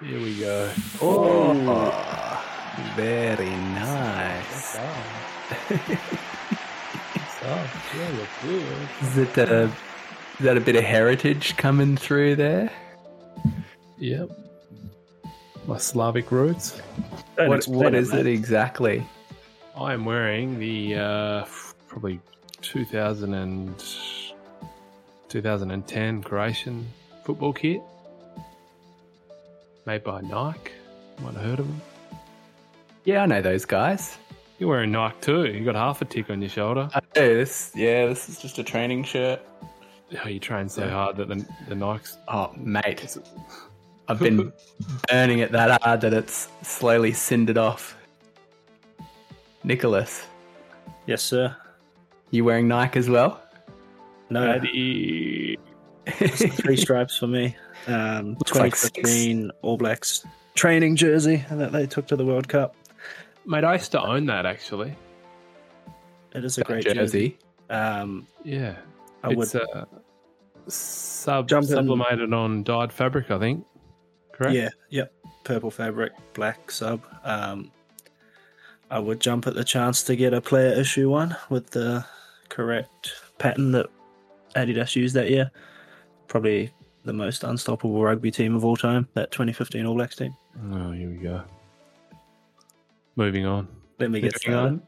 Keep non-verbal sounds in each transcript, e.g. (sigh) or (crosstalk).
Here we go. Oh, very nice. So, yeah, look good. Is it a, is that a bit of heritage coming through there? Yep. My Slavic roots. Don't What, explain what is mate. it exactly? I am wearing the uh, probably 2000 and 2010 Croatian football kit made by Nike. Might have heard of them. Yeah, I know those guys. You're wearing Nike too. You got half a tick on your shoulder. I do. This, yeah, this is just a training shirt. Oh, you train so hard that the, the Nikes. Oh, mate, I've been (laughs) burning it that hard that it's slowly cindered off. Nicholas, Yes, sir. you wearing Nike as well? No, Daddy. Three (laughs) stripes for me. Um, Looks like 2015 All Blacks training jersey that they took to the World Cup. Mate, I used to own that actually. It is a great jersey. jersey. Um, Yeah. I would it's uh, sub Jump in. sublimated on dyed fabric, I think. Correct? Yeah, yep. Purple fabric, black sub. Um, I would jump at the chance to get a player issue one with the correct pattern that Adidas used that year. Probably the most unstoppable rugby team of all time, that 2015 All Blacks team. Oh, here we go. Moving on. Let me get Moving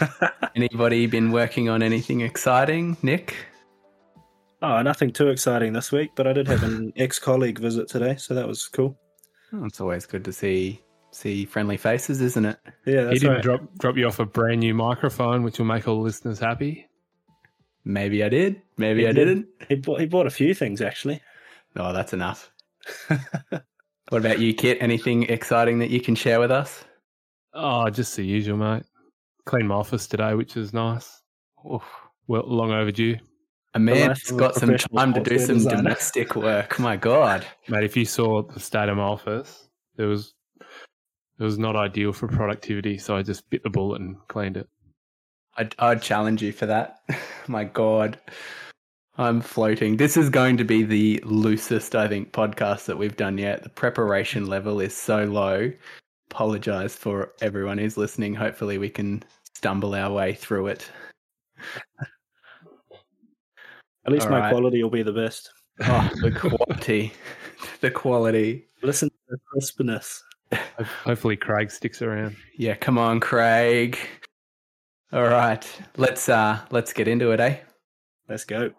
started. on. (laughs) Anybody been working on anything exciting, Nick? Oh, nothing too exciting this week, but I did have an (laughs) ex colleague visit today, so that was cool. Oh, it's always good to see see friendly faces, isn't it? Yeah, he that's didn't right. drop drop you off a brand new microphone, which will make all the listeners happy. Maybe I did. Maybe He I did. didn't. He bought, he bought a few things actually. Oh, that's enough. (laughs) What about you, Kit? Anything exciting that you can share with us? Oh, just the usual, mate. Cleaned my office today, which is nice. Oof. Well, long overdue, A man life has got some time to do some designer. domestic work. My God. mate. If you saw the state of my office, it was it was not ideal for productivity. So I just bit the bullet and cleaned it. I'd, I'd challenge you for that. (laughs) My God. I'm floating. This is going to be the loosest, I think, podcast that we've done yet. The preparation level is so low. Apologize for everyone who's listening. Hopefully, we can stumble our way through it. At least All my right. quality will be the best. Oh, the quality. (laughs) the quality. Listen to the crispness. Hopefully, Craig sticks around. Yeah, come on, Craig. All right. Let's uh let's get into it, eh? Let's go.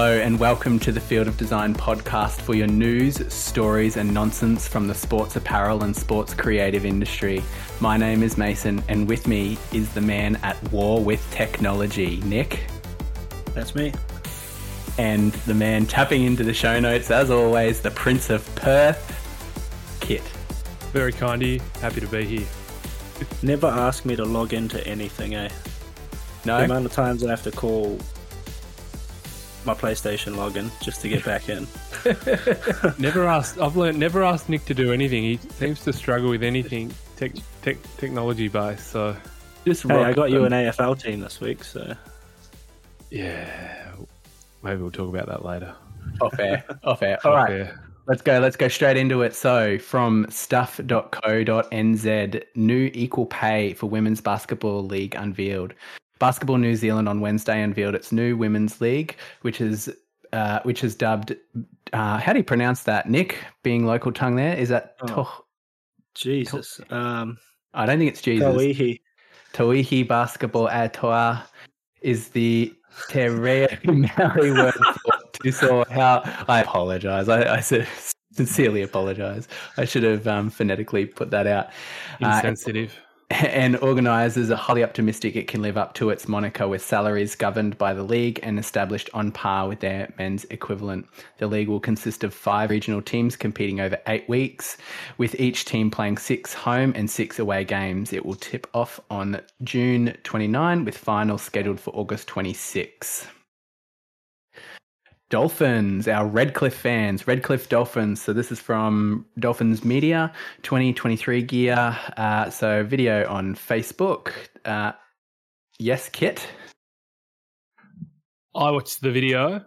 Hello, and welcome to the Field of Design podcast for your news, stories, and nonsense from the sports apparel and sports creative industry. My name is Mason, and with me is the man at war with technology, Nick, That's me. and the man tapping into the show notes, as always, the Prince of Perth, Kit. Very kind of you. Happy to be here. Never ask me to log into anything, eh? No. The No? amount of times I have to call my PlayStation login just to get back in. (laughs) Never asked. I've learned never asked Nick to do anything. He seems to struggle with anything tech, tech technology based. So Just Hey, I rock got you an AFL team this week, so yeah, maybe we'll talk about that later. off air. (laughs) Off air. All right. Yeah. Let's go. Let's go straight into it. So, from stuff.co.nz, new equal pay for Women's Basketball League unveiled. Basketball New Zealand on Wednesday unveiled its new women's league, which is uh, which is dubbed. Uh, how do you pronounce that, Nick? Being local tongue, there is that. Oh. Jesus. Um, I don't think it's Jesus. Tauihi. Toihi Basketball Atoa is the Te (laughs) Maori word for to saw how I apologize. I, I sin- (laughs) sincerely apologize. I should have um, phonetically put that out. Uh, Insensitive. (laughs) and organisers are highly optimistic it can live up to its moniker with salaries governed by the league and established on par with their men's equivalent. The league will consist of five regional teams competing over eight weeks, with each team playing six home and six away games. It will tip off on June 29 with finals scheduled for August 26. Dolphins, our Redcliffe fans, Redcliffe Dolphins. So this is from Dolphins Media 2023 gear. Uh, so video on Facebook. Uh, yes, Kit. I watched the video,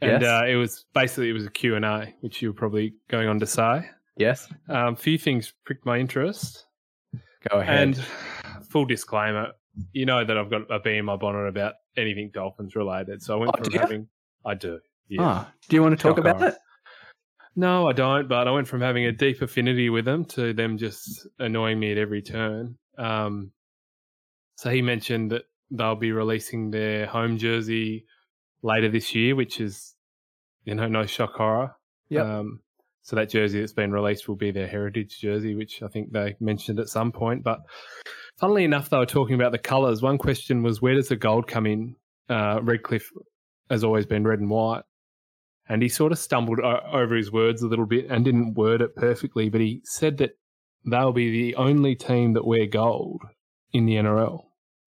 and Yes. uh, it was basically it was a Q and A, which you were probably going on to say. Yes. Um, few things pricked my interest, Go ahead. and full disclaimer, you know that I've got a bee in my bonnet about anything Dolphins related. So I went Oh, from having, I do, yeah. Ah, do you want to talk Shock about horror. it? No, I don't. But I went from having a deep affinity with them to them just annoying me at every turn. Um, so he mentioned that they'll be releasing their home jersey later this year, which is, you know, no shock horror. Yep. Um, so that jersey that's been released will be their heritage jersey, which I think they mentioned at some point. But funnily enough, they were talking about the colours. One question was, where does the gold come in? Uh, Redcliffe has always been red and white and he sort of stumbled over his words a little bit and didn't word it perfectly, but he said that they'll be the only team that wear gold in the NRL.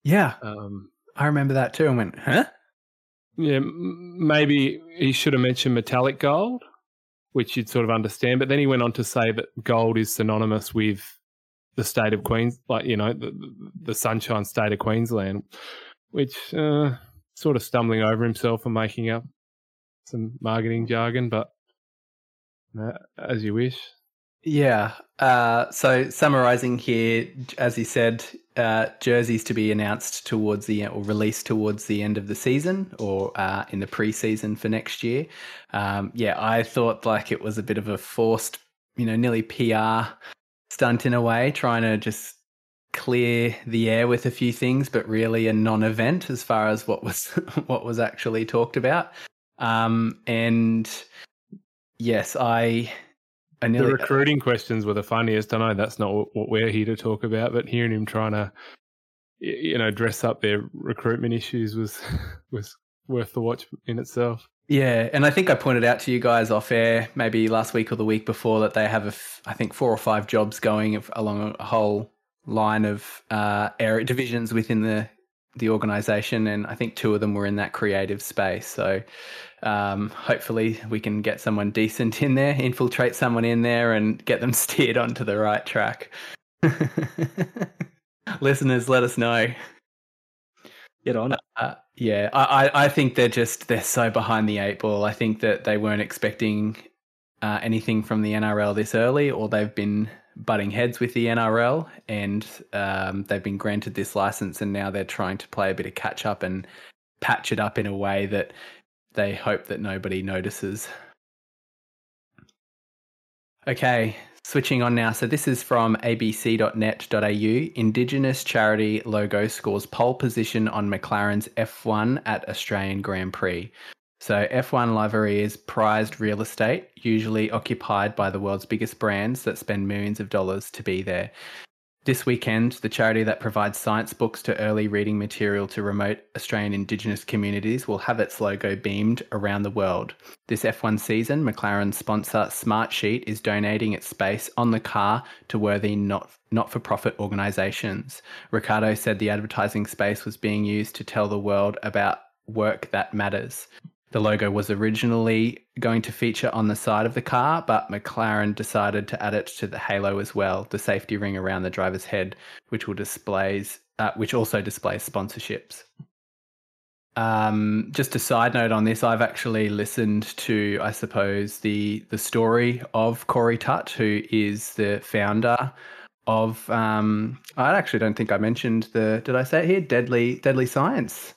Yeah, Um, I remember that too. And went, huh? yeah, maybe he should have mentioned metallic gold, which you'd sort of understand. But then he went on to say that gold is synonymous with the state of Queens, like you know, the, the- the sunshine state of Queensland, which uh, sort of stumbling over himself and making up some marketing jargon. But uh, as you wish. Yeah. Uh, so summarizing here, as he said, uh, jerseys to be announced towards the or released towards the end of the season or uh, in the preseason for next year. Um, yeah, I thought like it was a bit of a forced, you know, nearly PR stunt in a way, trying to just clear the air with a few things, but really a non-event as far as what was (laughs) what was actually talked about. Um, and yes, I. I The nearly recruiting questions were the funniest. I know that's not what what we're here to talk about, but hearing him trying to, you know, dress up their recruitment issues was (laughs) was worth the watch in itself. Yeah, and I think I pointed out to you guys off air maybe last week or the week before that they have a f- I think four or five jobs going along a whole line of uh, area divisions within the the organization, and I think two of them were in that creative space. So um, hopefully we can get someone decent in there, infiltrate someone in there, and get them (laughs) steered onto the right track. (laughs) Listeners, let us know. Get on it. Uh, yeah, I, I, I think they're just they're so behind the eight ball. I think that they weren't expecting uh, anything from the NRL this early, or they've been butting heads with the NRL, and um, they've been granted this license, and now they're trying to play a bit of catch up and patch it up in a way that they hope that nobody notices. Okay, switching on now. So this is from abc.net.au. Indigenous charity logo scores pole position on McLaren's F1 at Australian Grand Prix. So F1 livery is prized real estate, usually occupied by the world's biggest brands that spend millions of dollars to be there. This weekend, the charity that provides science books to early reading material to remote Australian Indigenous communities will have its logo beamed around the world. This F1 season, McLaren sponsor Smartsheet is donating its space on the car to worthy not not for profit organisations. Ricciardo said the advertising space was being used to tell the world about work that matters. The logo was originally going to feature on the side of the car, but McLaren decided to add it to the halo as well, the safety ring around the driver's head, which will displays, uh, which also displays sponsorships. Um, just a side note on this, I've actually listened to, I suppose, the the story of Corey Tutt, who is the founder of. Um, I actually don't think I mentioned the. Did I say it here? Deadly Deadly Science.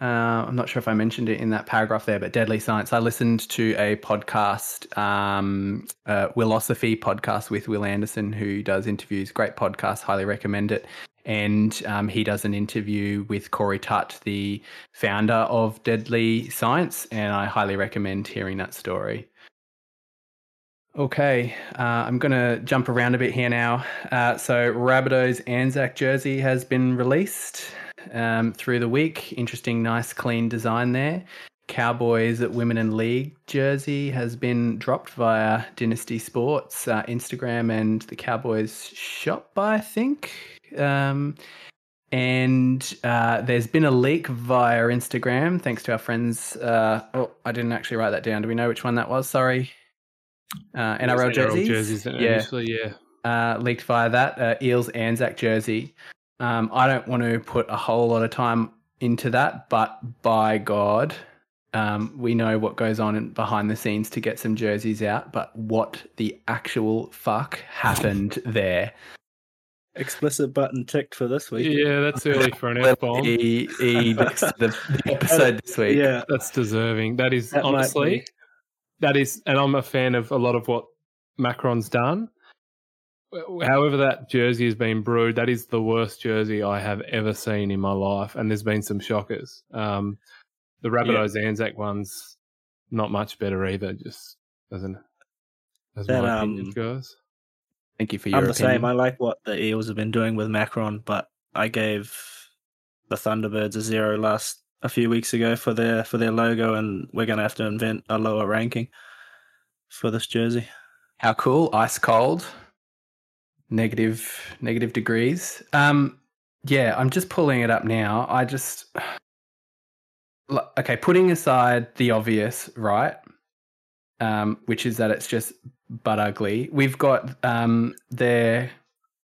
Uh, I'm not sure if I mentioned it in that paragraph there, but Deadly Science. I listened to a podcast, um, podcast with Will Anderson, who does interviews. Great podcast, highly recommend it. And um, he does an interview with Corey Tutt, the founder of Deadly Science, and I highly recommend hearing that story. Okay, uh, I'm going to jump around a bit here now. Uh, so, Rabbitohs Anzac jersey has been released um, through the week. Interesting, nice, clean design there. Cowboys at Women in League jersey has been dropped via Dynasty Sports uh, Instagram and the Cowboys shop, I think. Um, And uh, there's been a leak via Instagram, thanks to our friends. Uh, oh, I didn't actually write that down. Do we know which one that was? Sorry. Uh, NRL jerseys. jerseys yeah, yeah. uh, leaked via that uh, Eels Anzac jersey. Um, I don't want to put a whole lot of time into that, but by God, um, we know what goes on behind the scenes to get some jerseys out. But what the actual fuck happened there? Explicit button ticked for this week. Yeah, that's early for an F bomb. E, e, the, the episode this week. Yeah, That's deserving. That is That honestly, that is, and I'm a fan of a lot of what Macron's done. However, that jersey has been brewed, that is the worst jersey I have ever seen in my life, and there's been some shockers. Um, the Rabbitohs Anzac one's not much better either. Just doesn't, as That, my opinion um, goes. Thank you for your I'm the opinion. same. I like what the Eels have been doing with Macron, but I gave the Thunderbirds a zero last a few weeks ago for their for their logo, and we're gonna have to invent a lower ranking for this jersey. How cool! Ice cold, negative negative degrees. Um, yeah, I'm just pulling it up now. I just (sighs) okay, putting aside the obvious, right? Um, which is that it's just but ugly. We've got um their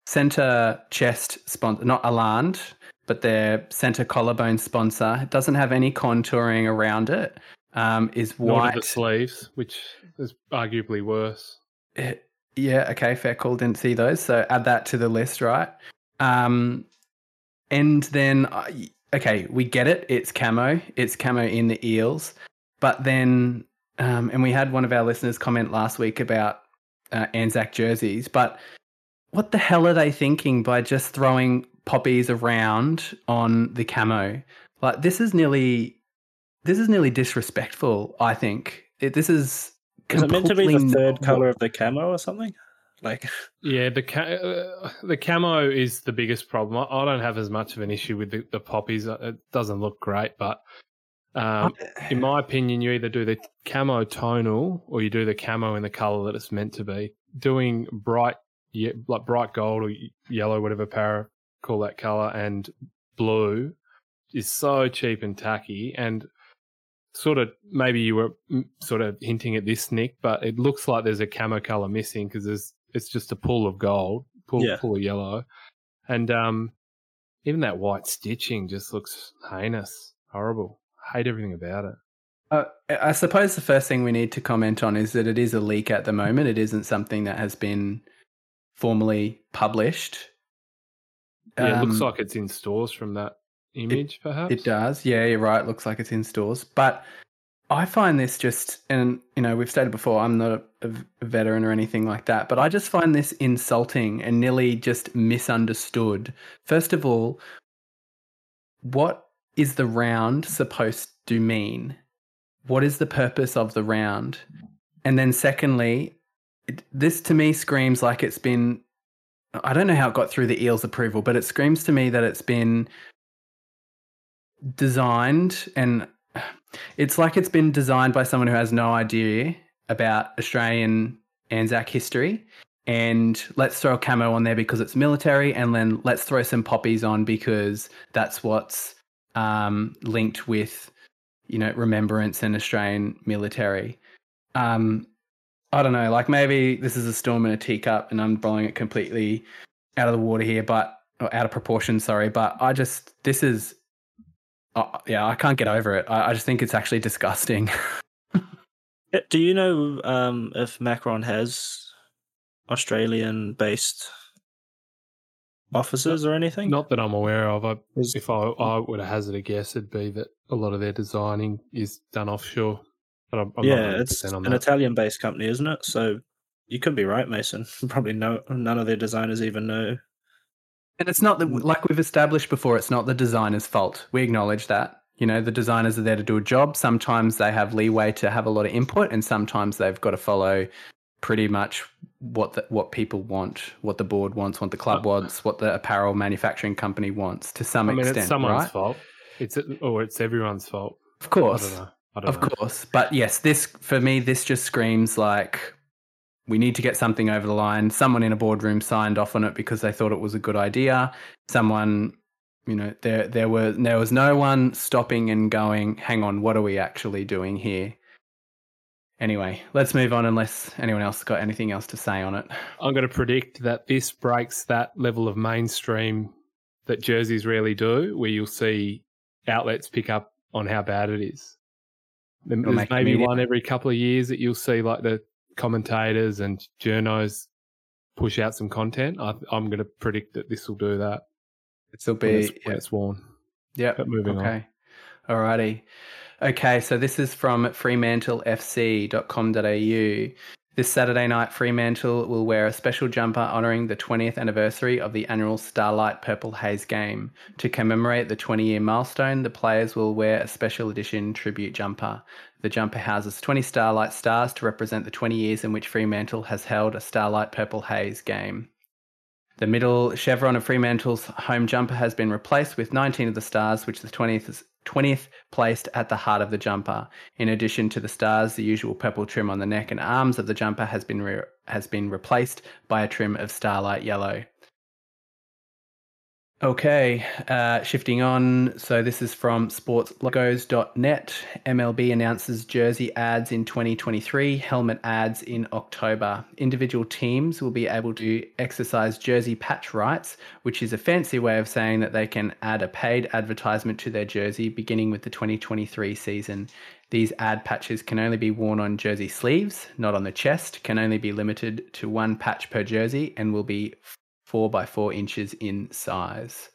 center chest sponsor, not Aland, but their center collarbone sponsor. It doesn't have any contouring around it. Um, is Nor do white. the sleeves, which is arguably worse. Eh, Yeah, okay, fair call. Didn't see those, so add that to the list, right? Um, and then, uh, okay, we get it. It's camo. It's camo in the eels, but then, um, and we had one of our listeners comment last week about uh, Anzac jerseys, but what the hell are they thinking by just throwing poppies around on the camo? Like this is nearly, this is nearly disrespectful. I think it, this is. Is it meant to be the third not color of the camo or something? Like, (laughs) Yeah, the ca- uh, the camo is the biggest problem. I, I don't have as much of an issue with the, the poppies. Uh, It doesn't look great, but um, in my opinion, you either do the camo tonal or you do the camo in the color that it's meant to be. Doing bright, ye- like bright gold or yellow, whatever para call that color, and blue is so cheap and tacky. And sort of maybe you were mm, sort of hinting at this, Nick, but it looks like there's a camo color missing because there's it's just a pool of gold, pool, Yeah. pool of yellow, and um, even that white stitching just looks heinous, horrible. Hate everything about it. Uh, I suppose the first thing we need to comment on is that it is a leak at the moment. It isn't something that has been formally published. Yeah, it looks Um, like it's in stores from that image, perhaps. It does. Yeah, you're right. It looks like it's in stores. But I find this just, and you know, we've stated before, I'm not a, a veteran or anything like that, but I just find this insulting and nearly just misunderstood. First of all, what is the round supposed to mean? What is the purpose of the round? And then, secondly, it, this to me screams like it's been. I don't know how it got through the Eels approval, but it screams to me that it's been designed and it's like it's been designed by someone who has no idea about Australian Anzac history. And let's throw a camo on there because it's military, and then let's throw some poppies on because that's what's um, linked with, you know, remembrance and Australian military. Um, I don't know, like maybe this is a storm in a teacup, and I'm blowing it completely out of the water here, but out of proportion. Sorry, but I just this is uh, yeah, I can't get over it. I, I just think it's actually disgusting. (laughs) Do you know um, if Macron has Australian-based offices or anything? Not that I'm aware of. I, Is- if I, I would hazard a guess, it'd be that a lot of their designing is done offshore. But I'm, I'm yeah, not it's on an that. Italian-based company, isn't it? So you could be right, Mason. (laughs) Probably no, none of their designers even know. And it's not the, like we've established before, it's not the designer's fault. We acknowledge that. You know, the designers are there to do a job. Sometimes they have leeway to have a lot of input, and sometimes they've got to follow pretty much what the, what people want, what the board wants, what the club uh, wants, what the apparel manufacturing company wants to some I mean, extent, it's someone's right? fault. It's or it's everyone's fault. Of course. don't know. I don't Of know. course. But yes, this for me, this just screams like we need to get something over the line. Someone in a boardroom signed off on it because they thought it was a good idea. Someone you know, there there were there was no one stopping and going, hang on, what are we actually doing here? Anyway, let's move on unless anyone else got anything else to say on it. I'm going to predict that this breaks that level of mainstream that jerseys rarely do, where you'll see outlets pick up on how bad it is. There's maybe one every couple of years that you'll see like the commentators and journos push out some content. I, am going to predict that this will do that. Will be when it's, when it's worn. Yeah. moving okay. on. Alrighty. Okay, so this is from FremantleFC.com.au. This Saturday night, Fremantle will wear a special jumper honouring the 20th anniversary of the annual Starlight Purple Haze game. To commemorate the 20 year milestone, the players will wear a special edition tribute jumper. The jumper houses 20 Starlight stars to represent the 20 years in which Fremantle has held a Starlight Purple Haze game. The middle chevron of Fremantle's home jumper has been replaced with 19 of the stars, which the 20th is 20th placed at the heart of the jumper. In addition to the stars, the usual purple trim on the neck and arms of the jumper has been re- has been replaced by a trim of starlight yellow. Okay, uh, shifting on. So this is from sportslogos.net. MLB announces jersey ads in 2023, helmet ads in October. Individual teams will be able to exercise jersey patch rights, which is a fancy way of saying that they can add a paid advertisement to their jersey beginning with the 2023 season. These ad patches can only be worn on jersey sleeves, not on the chest, can only be limited to one patch per jersey, and will be four by four inches in size.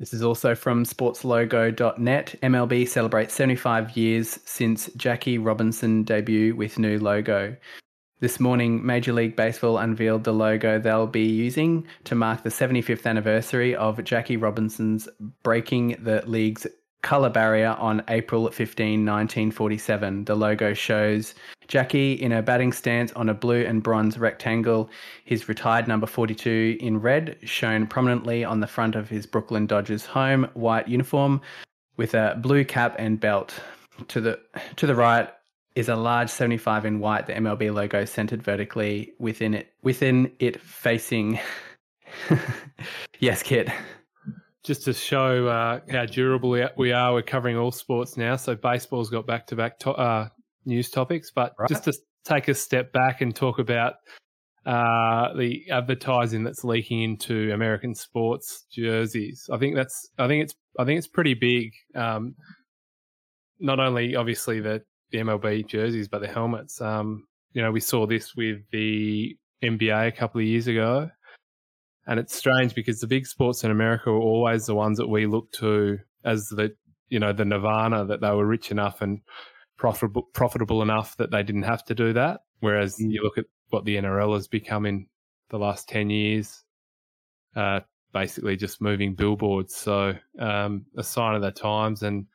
This is also from sportslogo.net. MLB celebrates 75 years since Jackie Robinson debut with new logo. This morning, Major League Baseball unveiled the logo they'll be using to mark the 75th anniversary of Jackie Robinson's breaking the league's color barrier on April 15, 1947. The logo shows Jackie in a batting stance on a blue and bronze rectangle, his retired number 42 in red, shown prominently on the front of his Brooklyn Dodgers home white uniform with a blue cap and belt. To the to the right is a large 75 in white, the MLB logo centered vertically within it within it facing (laughs) Yes, Kit just to show uh, how durable we are, we're covering all sports now. So baseball's got back to back news topics, but right. just to take a step back and talk about uh, the advertising that's leaking into American sports jerseys. I think that's I think it's I think it's pretty big. Um, not only obviously the, the MLB jerseys, but the helmets. Um, you know, we saw this with the NBA a couple of years ago. And it's strange because the big sports in America were always the ones that we look to as the, you know, the nirvana that they were rich enough and profitable, profitable enough that they didn't have to do that. Whereas mm. you look at what the NRL has become in the last 10 years, uh, basically just moving billboards. So, um, a sign of the times and,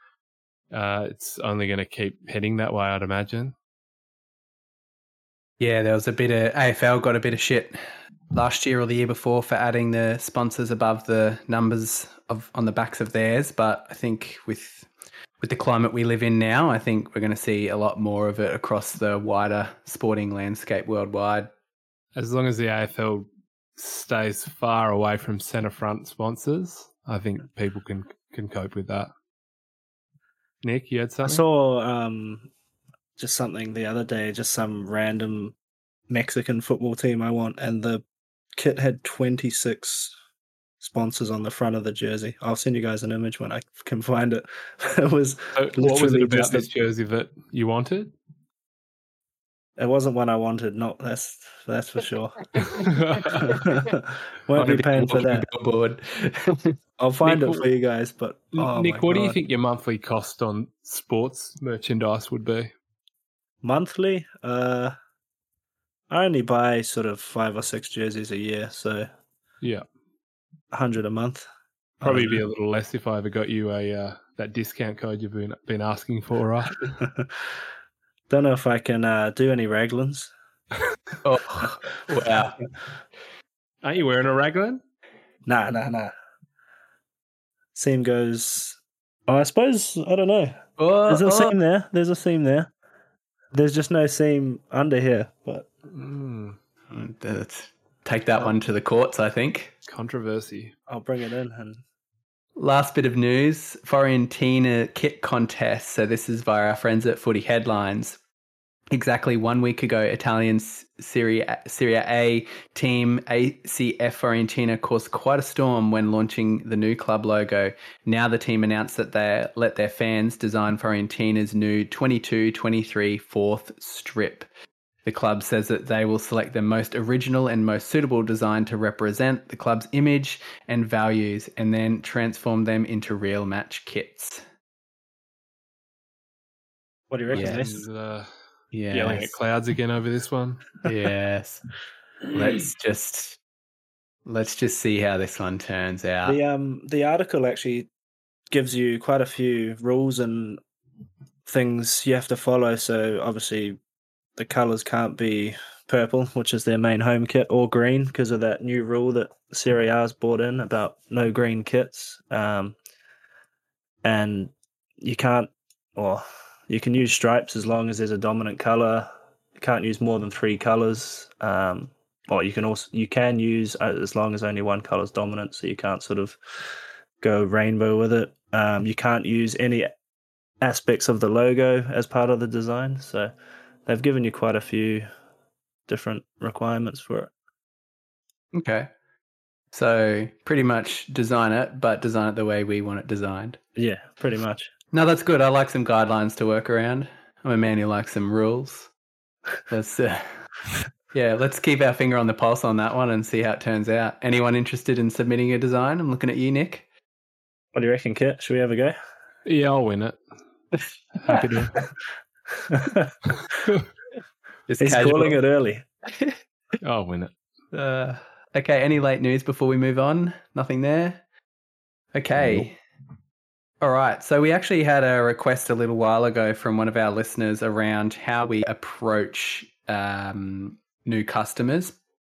uh, it's only going to keep heading that way, I'd imagine. Yeah, there was a bit of AFL got a bit of shit last year or the year before for adding the sponsors above the numbers of on the backs of theirs, but I think with with the climate we live in now, I think we're going to see a lot more of it across the wider sporting landscape worldwide. As long as the AFL stays far away from centre front sponsors, I think people can can cope with that. Nick, you had something? I saw um, just something the other day, just some random Mexican football team I want, and the kit had 26 sponsors on the front of the jersey. I'll send you guys an image when I can find it. (laughs) it was so what was it about this jersey that you wanted? It wasn't one I wanted. Not that's that's for sure. (laughs) (laughs) Won't be paying for that. Billboard. I'll find Nick, it for you guys. But oh Nick, what do you think your monthly cost on sports merchandise would be? Monthly, uh, I only buy sort of five or six jerseys a year, so yeah, hundred a month. Probably be a little less if I ever got you a uh, that discount code you've been been asking for, right? (laughs) Don't know if I can uh, do any Raglans. (laughs) oh, wow! Aren't you wearing a Raglan? Nah, nah, nah. Seam goes. Oh, I suppose I don't know. Oh, There's a oh. seam there. There's a seam there. There's just no seam under here, but mm. that's take that one to the courts, I think. Controversy. I'll bring it in and Last bit of news Fiorentina kit contest. So, this is via our friends at Footy Headlines. Exactly one week ago, Italian Serie A, Serie A team ACF Fiorentina caused quite a storm when launching the new club logo. Now, the team announced that they let their fans design Fiorentina's new 22 23 fourth strip. The club says that they will select the most original and most suitable design to represent the club's image and values and then transform them into real match kits. What do you reckon? Yes. Is, uh, Yeah. Yelling at clouds again over this one. (laughs) (laughs) yes. Let's just let's just see how this one turns out. The um the article actually gives you quite a few rules and things you have to follow. So obviously the colours can't be purple, which is their main home kit, or green because of that new rule that Serie A's brought in about no green kits. Um, and you can't, or you can use stripes as long as there's a dominant color. You can't use more than three colors. Um, or you can also you can use uh, as long as only one color is dominant, so you can't sort of go rainbow with it. Um, you can't use any aspects of the logo as part of the design. So they've given you quite a few different requirements for it. Okay. So pretty much design it, but design it the way we want it designed. Yeah, pretty much. No, that's good. I like some guidelines to work around. I'm a man who likes some rules. Let's, uh, (laughs) yeah, let's keep our finger on the pulse on that one and see how it turns out. Anyone interested in submitting a design? I'm looking at you, Nick. What do you reckon, Kit? Should we have a go? Yeah, I'll win it. (laughs) Happy to. (laughs) Just He's casual. calling it early. I'll win it. Uh, okay, any late news before we move on? Nothing there? Okay. All right. So we actually had a request a little while ago from one of our listeners around how we approach um, new customers.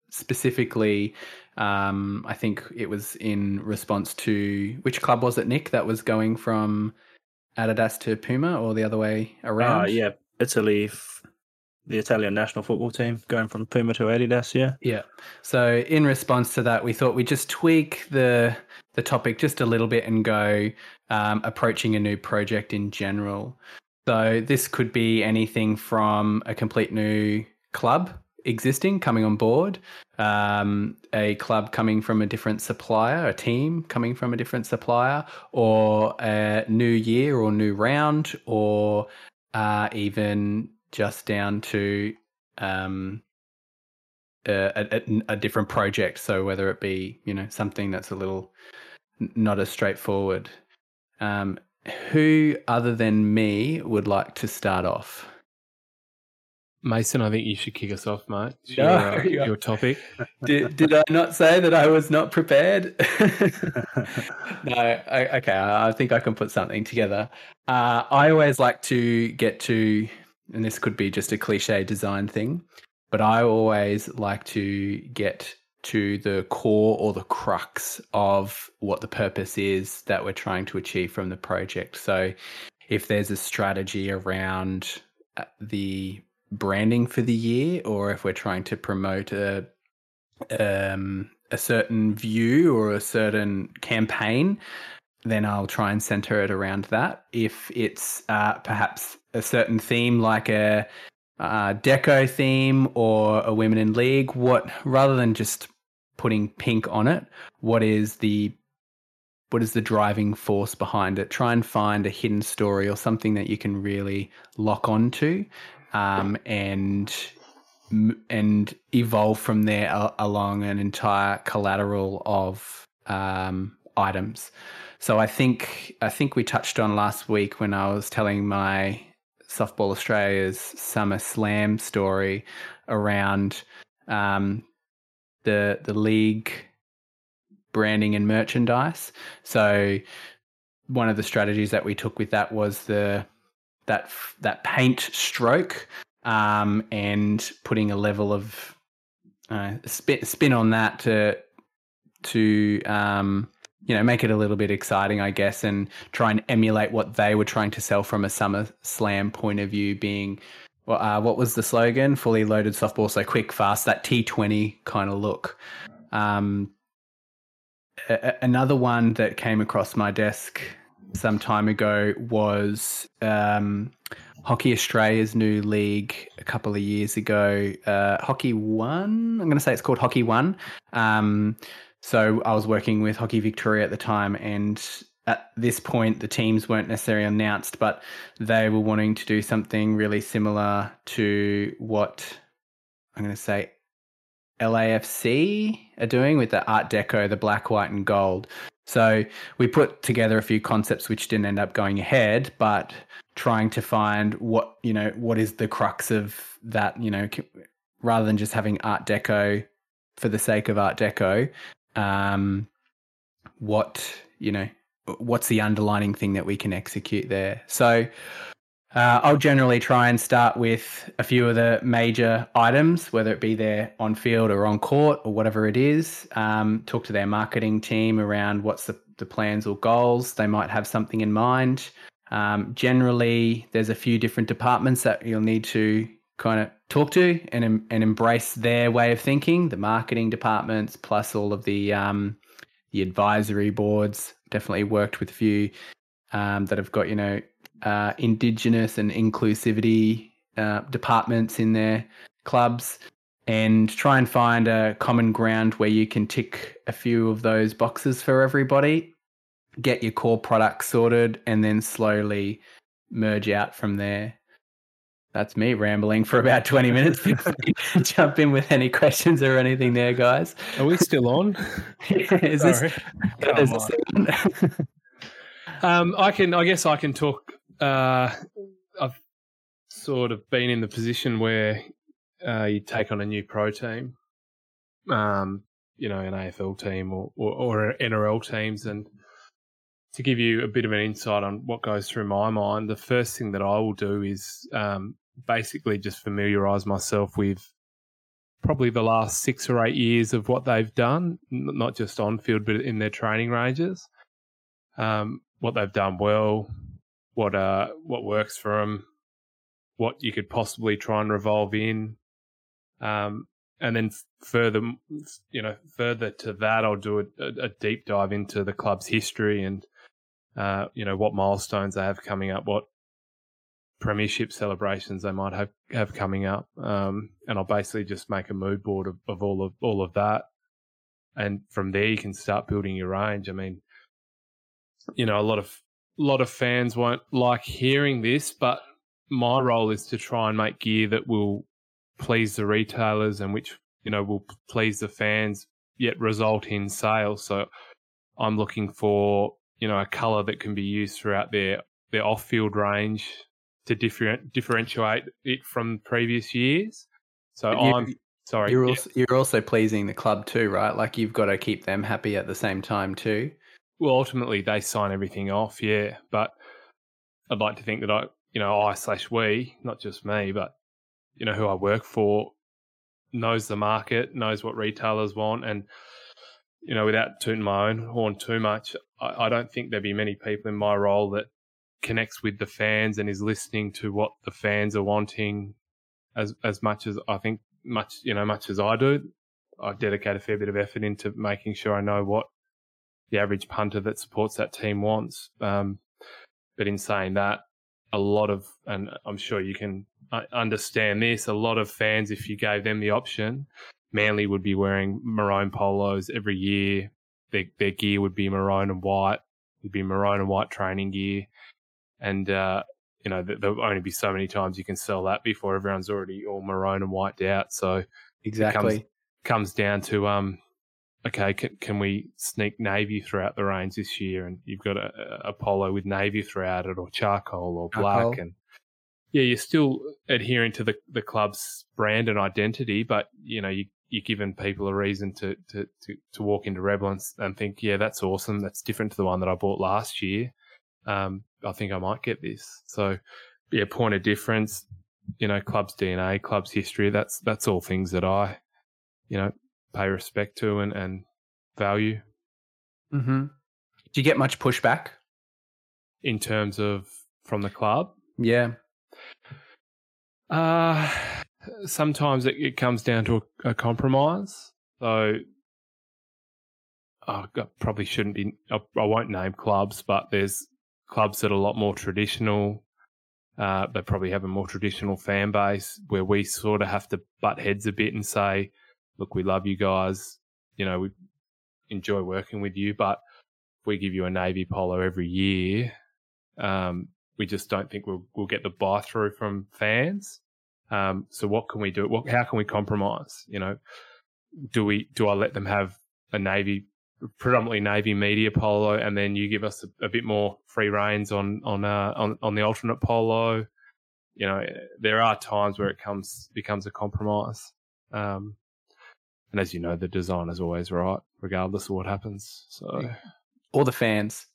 Specifically, um, I think it was in response to which club was it, Nick, that was going from Adidas to Puma or the other way around? Ah, yeah, Italy, the Italian national football team going from Puma to Adidas. Yeah, Yeah. So in response to that, we thought we'd just tweak the the topic just a little bit and go um, approaching a new project in general. So this could be anything from a complete new club existing coming on board, um, a club coming from a different supplier, a team coming from a different supplier, or a new year or new round, or uh, even just down to um, a, a, a different project. So whether it be you know something that's a little not as straightforward. Um, who other than me would like to start off? Mason, I think you should kick us off, mate. No, Your, uh, your topic. (laughs) Did, did I not say that I was not prepared? (laughs) no, I, okay. I think I can put something together. Uh, I always like to get to, and this could be just a cliche design thing, but I always like to get to the core or the crux of what the purpose is that we're trying to achieve from the project. So, if there's a strategy around uh, the branding for the year, or if we're trying to promote a um, a certain view or a certain campaign, then I'll try and center it around that. If it's uh, perhaps a certain theme, like a uh, deco theme or a women in league, what rather than just putting pink on it, what is the what is the driving force behind it? Try and find a hidden story or something that you can really lock onto, um, and and evolve from there along an entire collateral of um, items. So I think I think we touched on last week when I was telling my Softball Australia's Summer Slam story around um, the the league branding and merchandise. So one of the strategies that we took with that was the that that paint stroke um, and putting a level of uh, spin, spin on that to to um, you know make it a little bit exciting, I guess, and try and emulate what they were trying to sell from a Summer Slam point of view, being Well, uh, what was the slogan? Fully loaded softball, so quick, fast. That T20 kind of look. Um, a- another one that came across my desk some time ago was um, Hockey Australia's new league a couple of years ago. Uh, Hockey One, I'm going to say it's called Hockey One. Um, so I was working with Hockey Victoria at the time, and at this point, the teams weren't necessarily announced, but they were wanting to do something really similar to what I'm going to say LAFC are doing with the Art Deco, the black, white, and gold. So we put together a few concepts which didn't end up going ahead, but trying to find what you know what is the crux of that. You know, rather than just having Art Deco for the sake of Art Deco, um, what you know, what's the underlining thing that we can execute there? So uh, I'll generally try and start with a few of the major items, whether it be there on field or on court or whatever it is. Um, talk to their marketing team around what's the, the plans or goals. They might have something in mind. Um, generally, there's a few different departments that you'll need to kind of talk to and and embrace their way of thinking. The marketing departments plus all of the um, the advisory boards. Definitely worked with a few um, that have got you know uh, indigenous and inclusivity uh, departments in their clubs and try and find a common ground where you can tick a few of those boxes for everybody, get your core product sorted, and then slowly merge out from there. That's me rambling for about (laughs) 20 minutes. (laughs) Jump in with any questions or anything there, guys. Are we still on? is Sorry. this, is this (laughs) um, I can, I guess I can talk uh, I've sort of been in the position where uh, you take on a new pro team, um, you know, an AFL team or, or, or NRL teams, and to give you a bit of an insight on what goes through my mind, the first thing that I will do is um, basically just familiarise myself with probably the last six or eight years of what they've done, not just on field, but in their training ranges. Um, what they've done well, what uh what works for them, what you could possibly try and revolve in, um, and then further, you know, further to that, I'll do a, a deep dive into the club's history and uh, you know what milestones they have coming up, what premiership celebrations they might have have coming up, um, and I'll basically just make a mood board of, of all of all of that, and from there you can start building your range. I mean, you know, a lot of lot of fans won't like hearing this, but my role is to try and make gear that will please the retailers and which you know will please the fans, yet result in sales. So I'm looking for you know a color that can be used throughout their their off field range to different differentiate it from previous years. So you, I'm sorry. You're also, you're also pleasing the club too, right? Like you've got to keep them happy at the same time too well, ultimately they sign everything off, yeah. But I'd like to think that I, you know, I slash we, not just me, but you know who I work for, knows the market, knows what retailers want, and you know, without tooting my own horn too much, I, I don't think there'd be many people in my role that connects with the fans and is listening to what the fans are wanting as as much as I think much you know much as I do. I dedicate a fair bit of effort into making sure I know what the average punter that supports that team wants. Um, but in saying that, a lot of, and I'm sure you can uh, understand this, a lot of fans, if you gave them the option, Manly would be wearing maroon polos every year. Their, their gear would be maroon and white. It'd be maroon and white training gear. And, uh, you know, there'll only be so many times you can sell that before everyone's already all maroon and white out. So exactly comes, comes down to, um, okay, can, can we sneak navy throughout the range this year? And you've got a, a polo with navy throughout it, or charcoal, or black, charcoal. and yeah, you're still adhering to the the club's brand and identity, but you know you you're giving people a reason to to to, to walk into Rebel and, and think, yeah, that's awesome. That's different to the one that I bought last year. Um, I think I might get this. So, yeah, point of difference. You know, club's DNA, club's history. That's that's all things that I, you know, pay respect to and, and value. Mm-hmm. Do you get much pushback in terms of from the club? Yeah. Uh, sometimes it, it comes down to a, a compromise. So oh, I probably shouldn't be. I, I, won't name clubs, but there's clubs that are a lot more traditional. Uh, they probably have a more traditional fan base where we sort of have to butt heads a bit and say, "Look, we love you guys. You know, we enjoy working with you, but we give you a navy polo every year, um, we just don't think we'll, we'll get the buy through from fans. Um, so what can we do? What, how can we compromise? You know, do we, do I let them have a Navy, predominantly Navy media polo and then you give us a, a bit more free reins on, on, uh, on, on the alternate polo? You know, there are times where it comes, becomes a compromise. Um, and as you know, the designer's always right, regardless of what happens. So, or the fans.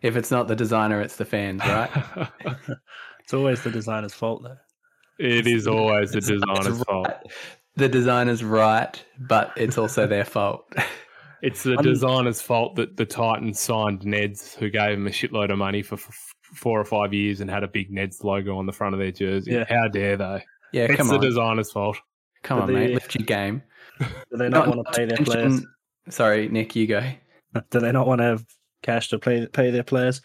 If it's not the designer, it's the fans, right? (laughs) it's always the designer's fault, though. It is always the designer's fault. The designer's right, but it's also their fault. (laughs) It's the designer's fault that the Titans signed Neds, who gave them a shitload of money for f- four or five years and had a big Neds logo on the front of their jersey. Yeah. How dare they? Yeah, it's come the on. designer's fault. Come on, mate. Lift your game. Do they (laughs) not, not want to pay their players? Sorry, Nick, you go. (laughs) Do they not want to have cash to pay pay their players.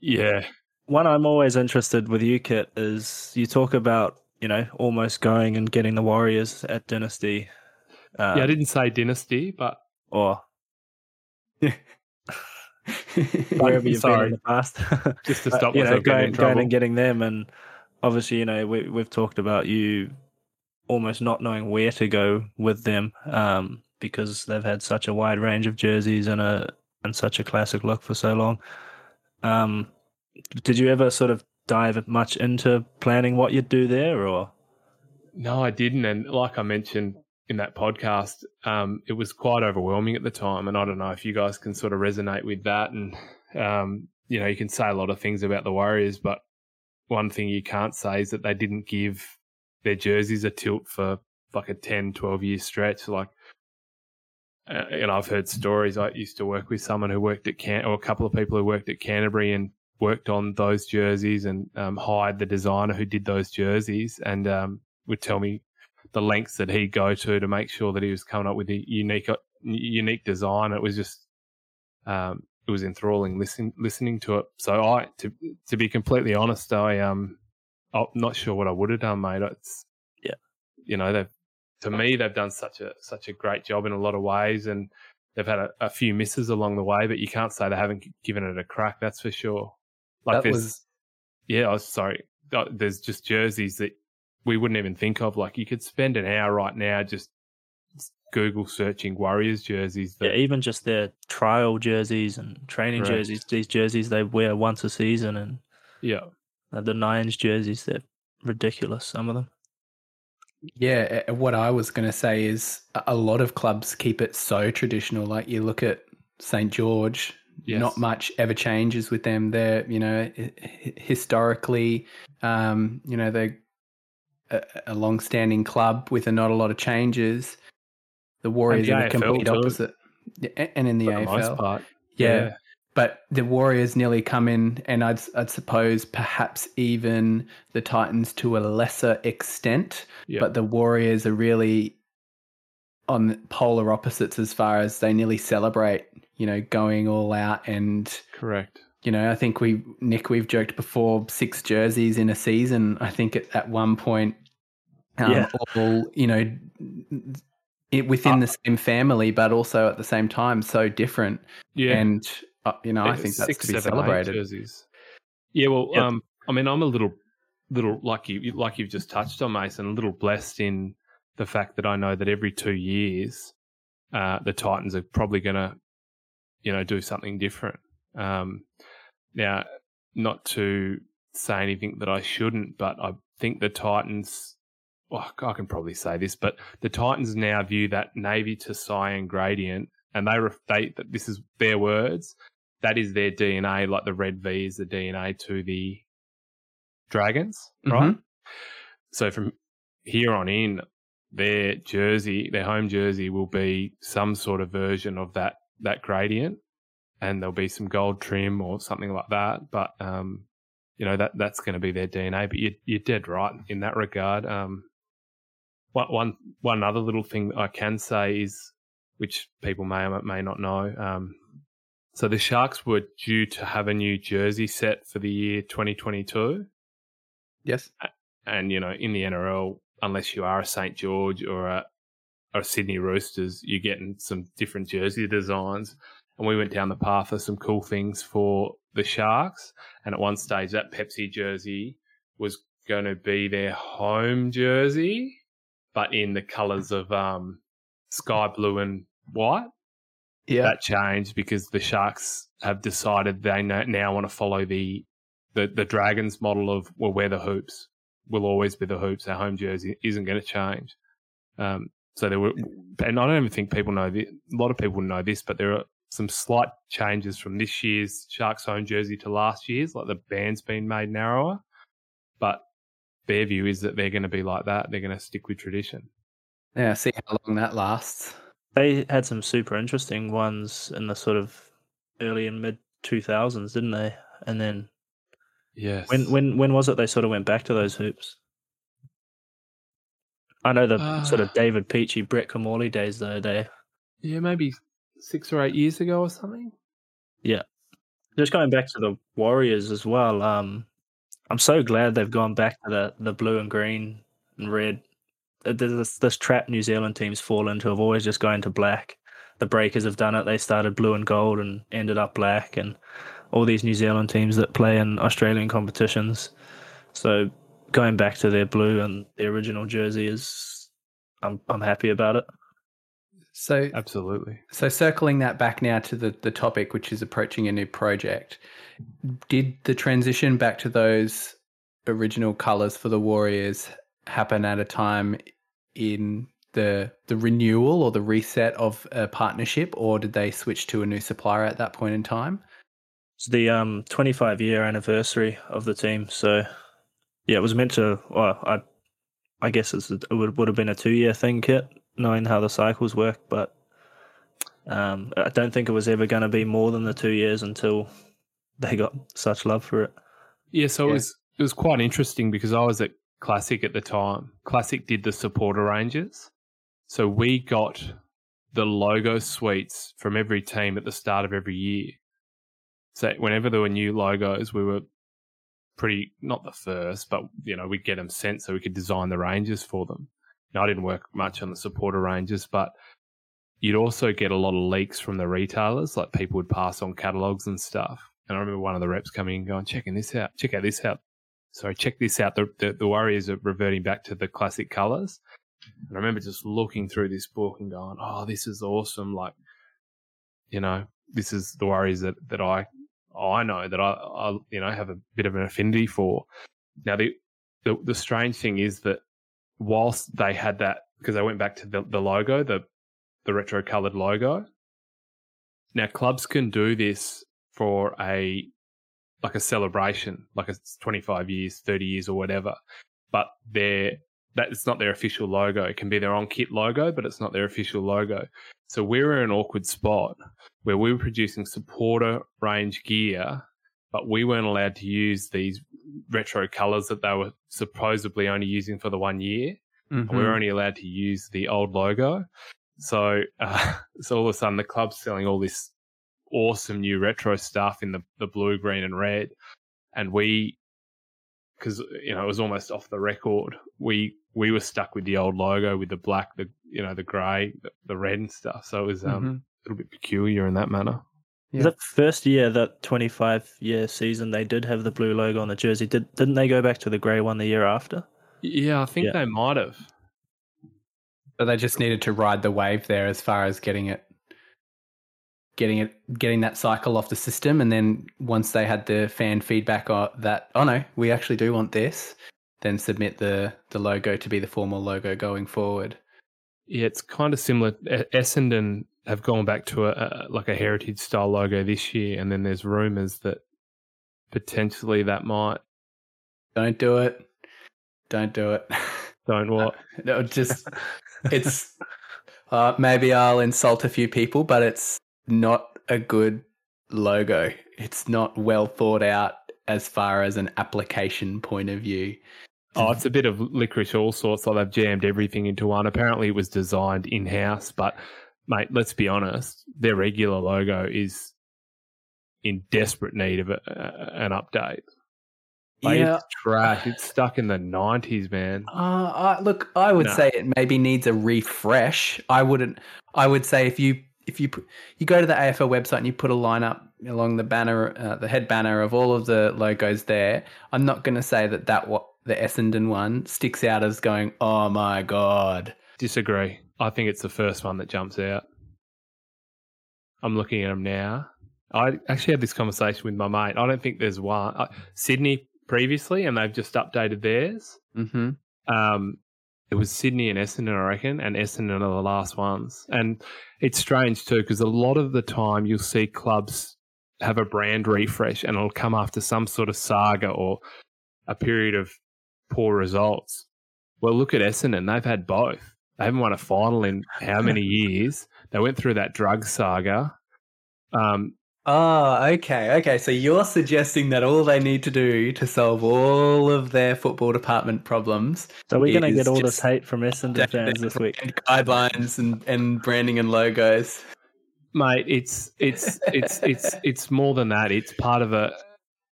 Yeah. One I'm always interested with you, Kit, is you talk about you know almost going and getting the Warriors at Dynasty. Um, yeah, I didn't say Dynasty, but or (laughs) wherever you've Sorry. been in the past, just to stop you know going, going and getting them, and obviously you know we we've talked about you almost not knowing where to go with them. Um, because they've had such a wide range of jerseys and a and such a classic look for so long. Um, did you ever sort of dive much into planning what you'd do there, or? No, I didn't. And like I mentioned in that podcast, um, it was quite overwhelming at the time. And I don't know if you guys can sort of resonate with that. And um, you know, you can say a lot of things about the Warriors, but one thing you can't say is that they didn't give their jerseys are tilt for like a 10, 12 year stretch. Like uh, and I've heard stories. I used to work with someone who worked at Can, or a couple of people who worked at Canterbury and worked on those jerseys and um, hired the designer who did those jerseys and um, would tell me the lengths that he'd go to to make sure that he was coming up with a unique uh, unique design. It was just um, it was enthralling listening listening to it. So I to to be completely honest, I um I'm not sure what I would have done, mate. It's yeah, you know they've to me, they've done such a such a great job in a lot of ways, and they've had a, a few misses along the way. But you can't say they haven't given it a crack. That's for sure. Like that there's, was... yeah, I was sorry. Uh, there's just jerseys that we wouldn't even think of. Like you could spend an hour right now just Google searching Warriors jerseys. That... Yeah, even just their trial jerseys and training Correct. jerseys. These jerseys they wear once a season, and yeah, the Nines jerseys they're ridiculous. Some of them. Yeah, what I was going to say is a lot of clubs keep it so traditional. Like you look at St George, yes. not much ever changes with them. They're, you know, historically, um, you know, they're a, a long-standing club with a, not a lot of changes. The Warriors the are the complete too. opposite, and in the For AFL, the yeah. yeah but the Warriors nearly come in, and I'd, I'd suppose perhaps even the Titans to a lesser extent. Yep. But the Warriors are really on polar opposites as far as they nearly celebrate, you know, going all out and correct. You know, I think we Nick we've joked before six jerseys in a season. I think at, at one point, um, yeah. all you know, it, within uh, the same family, but also at the same time so different. Yeah, and uh, you know, I think that's six, to be seven, celebrated. Jerseys. Yeah, well, yep. um, I mean, I'm a little, little like you, like you've just touched on, Mason. A little blessed in the fact that I know that every two years, uh, the Titans are probably going to, you know, do something different. Um, now, not to say anything that I shouldn't, but I think the Titans. Well, I can probably say this, but the Titans now view that navy to cyan gradient and they they that this is their words. That is their DNA, like the red V is the DNA to the Dragons, right? Mm-hmm. So from here on in, their jersey, their home jersey, will be some sort of version of that that gradient, and there'll be some gold trim or something like that. But um, you know that that's going to be their DNA. But you're, you're dead right in that regard. Um, one, one, one other little thing that I can say is, which people may or may not know. Um, so the Sharks were due to have a new jersey set for the year 2022. Yes. And, you know, in the NRL, unless you are a St. George or a, or a Sydney Roosters, you're getting some different jersey designs. And we went down the path of some cool things for the Sharks. And at one stage, that Pepsi jersey was going to be their home jersey, but in the colours of um, sky blue and white. Yeah. That changed because the Sharks have decided they now want to follow the, the, the Dragons model of, well, we're the hoops. We'll always be the hoops. Our home jersey isn't going to change. Um, so there were, and I don't even think people know this. A lot of people know this, but there are some slight changes from this year's Sharks home jersey to last year's, like the band's been made narrower. But their view is that they're going to be like that. They're going to stick with tradition. Yeah, see how long that lasts. They had some super interesting ones in the sort of early and mid 2000s, didn't they? And then yes, when when when was it they sort of went back to those hoops? I know the uh, sort of David Peachey, Brett Kimmorley days though. They yeah, maybe six or eight years ago or something. Yeah, just going back to the Warriors as well. Um, I'm so glad they've gone back to the the blue and green and red this, this trap New Zealand teams fall into have always just gone to black. The Breakers have done it. They started blue and gold and ended up black, and all these New Zealand teams that play in Australian competitions. So going back to their blue and the original jersey is, I'm I'm happy about it. So absolutely. So circling that back now to the the topic, which is approaching a new project. Did the transition back to those original colors for the Warriors happen at a time in the the renewal or the reset of a partnership, or did they switch to a new supplier at that point in time? It's the um 25 year anniversary of the team, so yeah, it was meant to. Well, I I guess it would would have been a two year thing, Kit, knowing how the cycles work, but um, I don't think it was ever going to be more than the two years until they got such love for it. Yeah, so yeah. it was it was quite interesting because I was at Classic at the time. Classic did the supporter ranges. So we got the logo suites from every team at the start of every year. So whenever there were new logos, we were pretty not the first, but you know we'd get them sent so we could design the ranges for them. Now, I didn't work much on the supporter ranges, but you'd also get a lot of leaks from the retailers, like people would pass on catalogs and stuff. And I remember one of the reps coming in going, checking this out, check out this out so check this out. The, the, the Warriors are reverting back to the classic colors. And I remember just looking through this book and going, "Oh, this is awesome!" Like, you know, this is the Warriors that that I I know that I, I you know have a bit of an affinity for. Now, the the, the strange thing is that whilst they had that because they went back to the, the logo, the the retro colored logo. Now, clubs can do this for a like a celebration, like it's 25 years, 30 years or whatever. But they're, that's not their official logo. It can be their on kit logo, but it's not their official logo. So we were in an awkward spot where we were producing supporter range gear, but we weren't allowed to use these retro colors that they were supposedly only using for the one year. Mm-hmm. we were only allowed to use the old logo. So, uh, (laughs) so all of a sudden the club's selling all this awesome new retro stuff in the, the blue, green, and red. And we, because you know it was almost off the record, we we were stuck with the old logo with the black, the you know the grey, the, the red and stuff. So it was um, mm-hmm. a little bit peculiar in that manner. Yeah. The first year, that 25 year season, they did have the blue logo on the jersey. Did didn't they go back to the grey one the year after? Yeah, I think yeah. they might have. But they just needed to ride the wave there as far as getting it getting it getting that cycle off the system. And then once they had the fan feedback on that oh no we actually do want this then submit the the logo to be the formal logo going forward. Yeah it's kind of similar. Essendon have gone back to a, a like a heritage style logo this year and then there's rumors that potentially that might don't do it. Don't do it. (laughs) Don't what? No just it's uh, maybe I'll insult a few people, but it's not a good logo. It's not well thought out as far as an application point of view. Oh, it's a bit of licorice all sorts. Like they've jammed everything into one. Apparently, it was designed in house, but mate, let's be honest, their regular logo is in desperate need of a, a, an update. Like, yeah, it's trash. It's stuck in the nineties, man. Uh, I, look, I would No. say it maybe needs a refresh. I wouldn't. I would say if you if you put, you go to the AFL website and you put a lineup along the banner, uh, the head banner of all of the logos there. I'm not going to say that that what the Essendon one sticks out as going. Oh my god! Disagree. I think it's the first one that jumps out. I'm looking at them now. I actually had this conversation with my mate. I don't think there's one. Uh, Sydney previously, and they've just updated theirs. Mm-hmm. Um, it was Sydney and Essendon, I reckon, and Essendon are the last ones. And it's strange too, because a lot of the time you'll see clubs have a brand refresh and it'll come after some sort of saga or a period of poor results. Well, look at Essendon. They've had both. They haven't won a final in how many (laughs) years? They went through that drug saga. Um, Oh, okay, okay. So you're suggesting that all they need to do to solve all of their football department problems So we're going to get all just this hate from Essendon fans this week. and guidelines and, and branding and logos. mate it's it's it's it's it's more than that it's part of a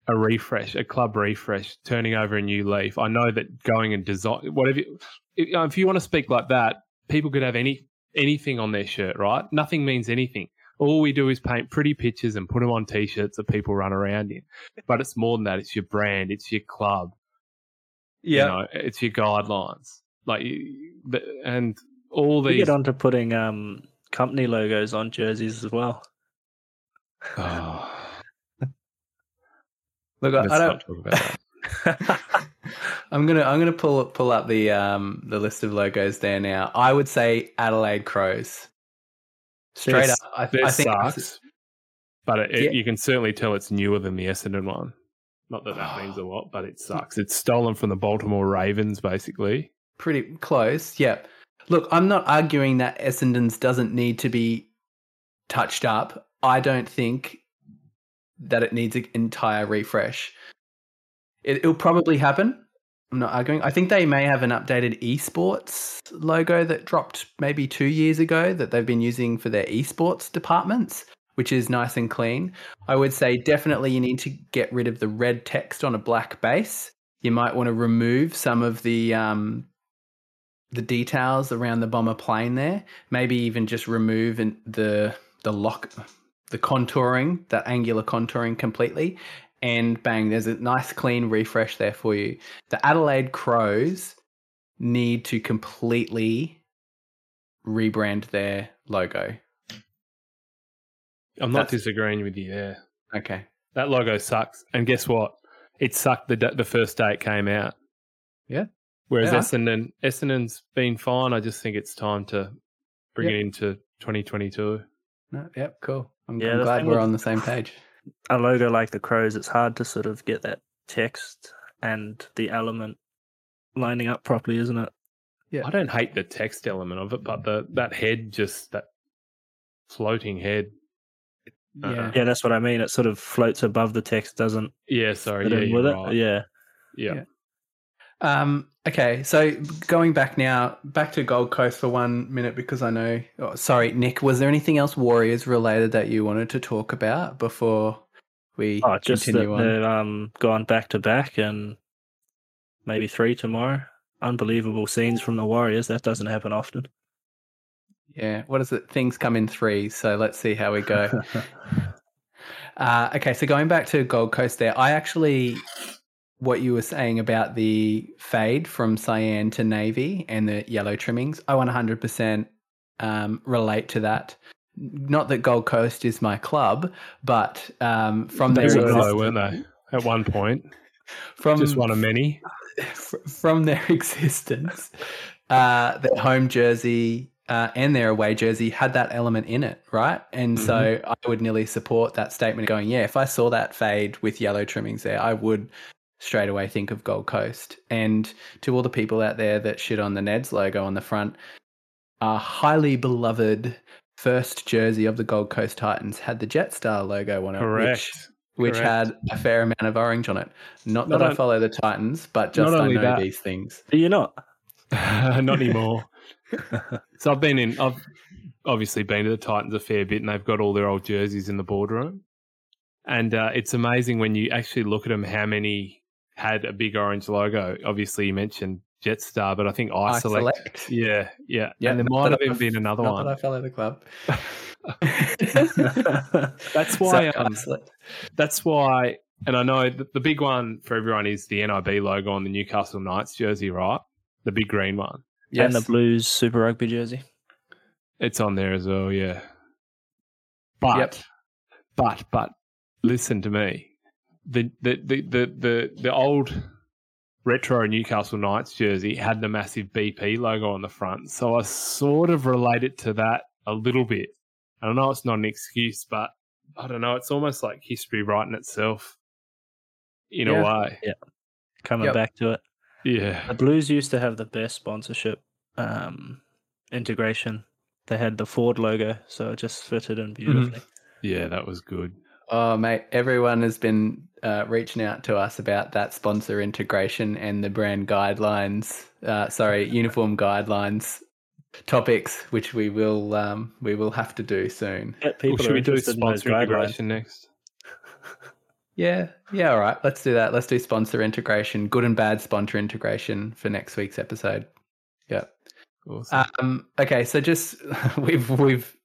a refresh a club refresh turning over a new leaf i know that going and design whatever you, if, if you want to speak like that people could have any anything on their shirt right nothing means anything all we do is paint pretty pictures and put them on t-shirts that people run around in but it's more than that it's your brand it's your club you know it's your guidelines like you- and all We these get on to putting um, company logos on jerseys as well. oh, (sighs) Look, I, let's I not don't. talk about that (laughs) I'm gonna I'm gonna pull pull up the um the list of logos there now. I would say Adelaide Crows. Straight This- up, I, This I think it sucks, but it, it- Yeah. you can certainly tell it's newer than the Essendon one. Not that that means a lot, but it (sighs) sucks. It's stolen from the Baltimore Ravens, basically. pretty close. Yeah. Look, I'm not arguing that Essendon's doesn't need to be touched up. I don't think that it needs an entire refresh. It, it'll probably happen. I'm not arguing. I think they may have an updated esports logo that dropped maybe two years ago that they've been using for their esports departments, which is nice and clean. I would say definitely you need to get rid of the red text on a black base. You might want to remove some of the um, the details around the bomber plane there. Maybe even just remove the the lock, the contouring, that angular contouring completely, and bang, there's a nice clean refresh there for you. The Adelaide Crows need to completely rebrand their logo. I'm not That's- disagreeing with you there. Okay. That logo sucks. And guess what? It sucked the d- the first day it came out. Yeah. Whereas Yeah. Essendon, Essendon's been fine. I just think it's time to bring Yep. it into 2022. No, yep, cool. I'm, Yeah, I'm glad we're with- on the same page. A logo like the Crows, it's hard to sort of get that text and the element lining up properly, isn't it? Yeah. I don't hate the text element of it, but the that head, just that floating head. Uh-uh. Yeah. Yeah, that's what I mean. It sort of floats above the text, doesn't Yeah, sorry. Yeah, with right. it. Yeah. Yeah. Yeah. Um, okay, so going back now, back to Gold Coast for one minute because I know. Oh, sorry, Nick. Was there anything else Warriors related that you wanted to talk about before we Oh, just that continue on? they've um, gone back to back and maybe three tomorrow. Unbelievable scenes from the Warriors. That doesn't happen often. Yeah. What is it? Things come in threes, so let's see how we go. (laughs) Uh, okay, so going back to Gold Coast, there, I actually, what you were saying about the fade from cyan to navy and the yellow trimmings, I 100% um, relate to that. Not that Gold Coast is my club, but um, from They their were exist- low, weren't they? At one point, from just one of many. (laughs) from their (laughs) existence, uh, their home jersey uh, and their away jersey had that element in it, right? And so I would nearly support that statement going, yeah, if I saw that fade with yellow trimmings there, I would straight away think of Gold Coast. And to all the people out there that shit on the Neds logo on the front, a highly beloved first jersey of the Gold Coast Titans had the Jetstar logo on it, Correct. which which Correct. had a fair amount of orange on it. Not that Not I follow the Titans, but just I know that- these things. Do you not? (laughs) Not anymore. (laughs) so I've been in. I've obviously been to the Titans a fair bit, and they've got all their old jerseys in the boardroom. And uh, it's amazing when you actually look at them how many had a big orange logo. Obviously, you mentioned Jetstar, but I think iSelect. Select. Yeah, yeah, Yeah, And there might have even been another Not one. that I follow the club. (laughs) That's (laughs) why. So, um, that's why. And I know the, the big one for everyone is the NIB logo on the Newcastle Knights jersey, right? The big green one. And the Blues Super Rugby jersey. It's on there as well, yeah. But Yep. but but listen to me. The the the the the, the old retro Newcastle Knights jersey had the massive BP logo on the front. So I sort of relate it to that a little bit. I know it's not an excuse, but I don't know, it's almost like history writing itself in Yeah. a way. Yeah, coming Yep. back to it. Yeah. The Blues used to have the best sponsorship um, integration. They had the Ford logo, so it just fitted in beautifully. Yeah, that was good. Oh, mate, everyone has been uh, reaching out to us about that sponsor integration and the brand guidelines. Uh, sorry, uniform guidelines topics, which we will um, we will have to do soon. Get Well, people should we do interested in sponsor integration next? (laughs) Yeah, yeah, all right. Let's do that. Let's do sponsor integration, good and bad sponsor integration for next week's episode. Yeah. Awesome. Um, okay, so just (laughs) we've we've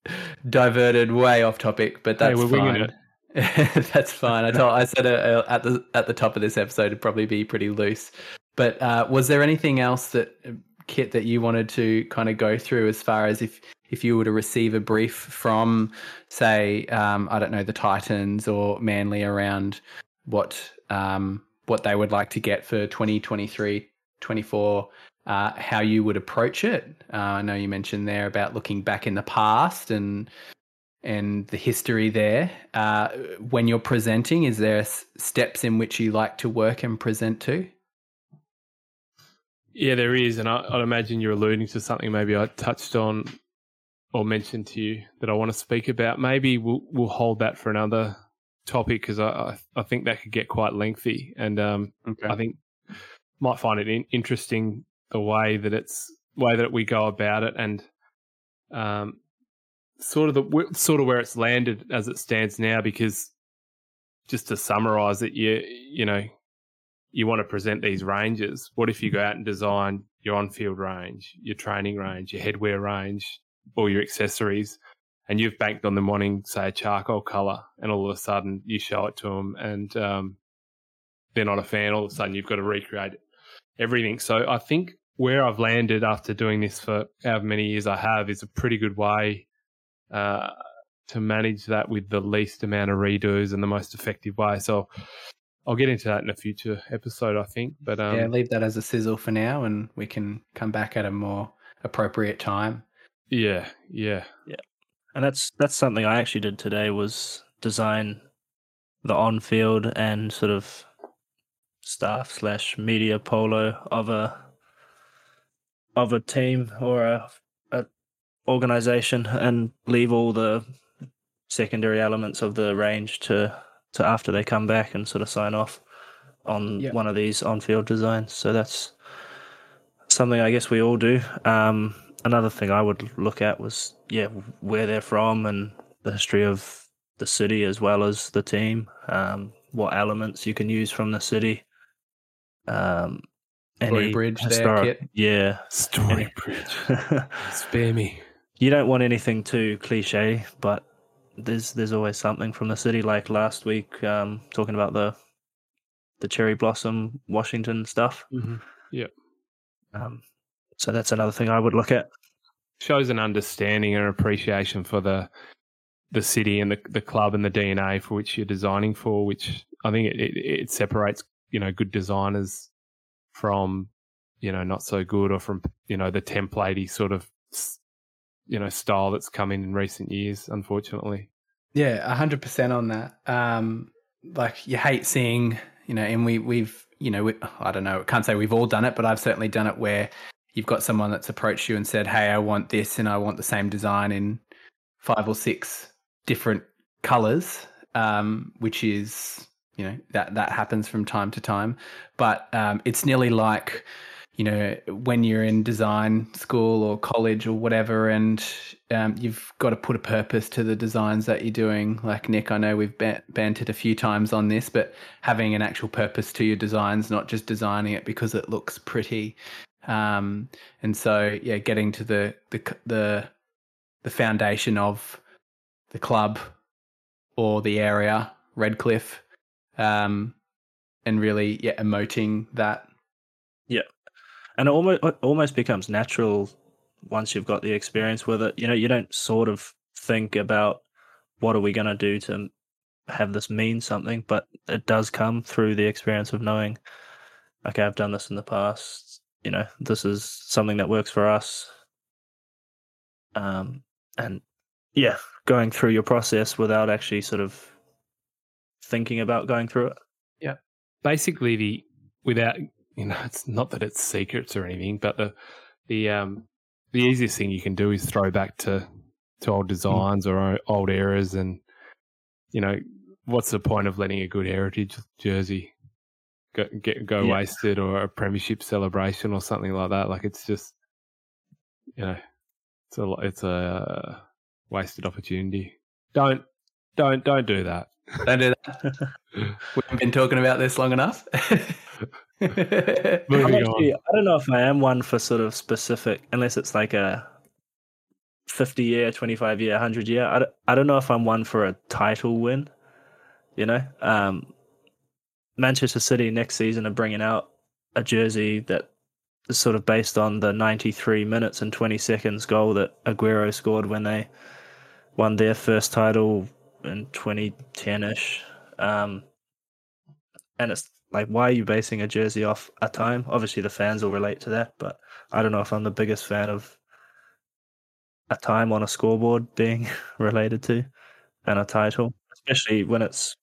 diverted way off topic, but Hey, that's we're winging fine. (laughs) that's fine. I told I said uh, at the at the top of this episode it'd probably be pretty loose. But uh, was there anything else that uh, Kit that you wanted to kind of go through as far as if if you were to receive a brief from, say, um, I don't know, the Titans or Manly around what um, what they would like to get for 2023, 24, uh, how you would approach it. Uh, I know you mentioned there about looking back in the past and and the history there. Uh, when you're presenting, is there s- steps in which you like to work and present to? Yeah, there is, and I, I'd imagine you're alluding to something maybe I touched on or mentioned to you that I want to speak about. Maybe we'll we'll hold that for another topic because I, I I think that could get quite lengthy, and um, Okay. I think might find it in, interesting the way that it's way that we go about it, and um, sort of the sort of where it's landed as it stands now. Because just to summarize it, you you know you want to present these ranges. What if you go out and design your on-field range, your training range, your headwear range, all your accessories, and you've banked on them wanting, say, a charcoal color, and all of a sudden you show it to them, and um, they're not a fan. All of a sudden you've got to recreate everything. So I think where I've landed after doing this for however many years I have is a pretty good way uh, to manage that with the least amount of redos and the most effective way. So I'll get into that in a future episode, I think. But um, yeah, leave that as a sizzle for now, and we can come back at a more appropriate time. yeah, yeah, yeah. And that's that's something I actually did today was design the on field and sort of staff slash media polo of a of a team or a, a organization and leave all the secondary elements of the range to to after they come back and sort of sign off on Yep. one of these on field designs. So that's something I guess we all do. Um, another thing I would look at was yeah where they're from and the history of the city as well as the team. Um, what elements you can use from the city. Um, Story any bridge there, Kit. yeah. Story bridge. (laughs) Spare me. You don't want anything too cliche, but there's there's always something from the city. Like last week, um, talking about the the cherry blossom Washington stuff. Mhm. Um, so that's another thing I would look at. Shows an understanding and appreciation for the the city and the the club and the DNA for which you're designing for, which I think it, it, it separates you know good designers from you know not so good or from you know the templatey sort of you know style that's come in in recent years. Unfortunately, Yeah, hundred percent on that. Um, like you hate seeing, you know, and we we've, you know, we, I don't know, can't say we've all done it, but I've certainly done it where you've got someone that's approached you and said, "Hey, I want this, and I want the same design in five or six different colors," um, which is you know that that happens from time to time, but um, it's nearly like you know when you're in design school or college or whatever, and um, you've got to put a purpose to the designs that you're doing. Like Nick, I know we've bantered a few times on this, but having an actual purpose to your designs, not just designing it because it looks pretty. Um, and so, yeah, getting to the the the the foundation of the club or the area, Redcliffe, um, and really yeah, emoting that. Yeah, and it almost it almost becomes natural once you've got the experience with it. You know, you don't sort of think about what are we going to do to have this mean something, but it does come through the experience of knowing, okay, I've done this in the past. You know, this is something that works for us. Um, and yeah, going through your process without actually sort of thinking about going through it. Yeah. Basically the without you know, (laughs) it's not that it's secrets or anything, but the the um the easiest thing you can do is throw back to to old mm. designs mm. or old eras and you know, what's the point of letting a good heritage jersey go get go yeah. wasted or a premiership celebration or something like that? Like it's just you know, it's a it's a wasted opportunity. Don't don't don't do that. Don't do that. (laughs) We've been talking about this long enough. (laughs) (laughs) actually, I don't know if I am one for sort of specific, unless it's like a 50 year, 25 year, 100 year. I don't, I don't know if I'm one for a title win. You know, um, Manchester City next season are bringing out a jersey that is sort of based on the 93 minutes and 20 seconds goal that Aguero scored when they won their first title in 2010 ish. Um, and it's like, why are you basing a jersey off a time? Obviously, the fans will relate to that, but I don't know if I'm the biggest fan of a time on a scoreboard being (laughs) related to and a title, especially when it's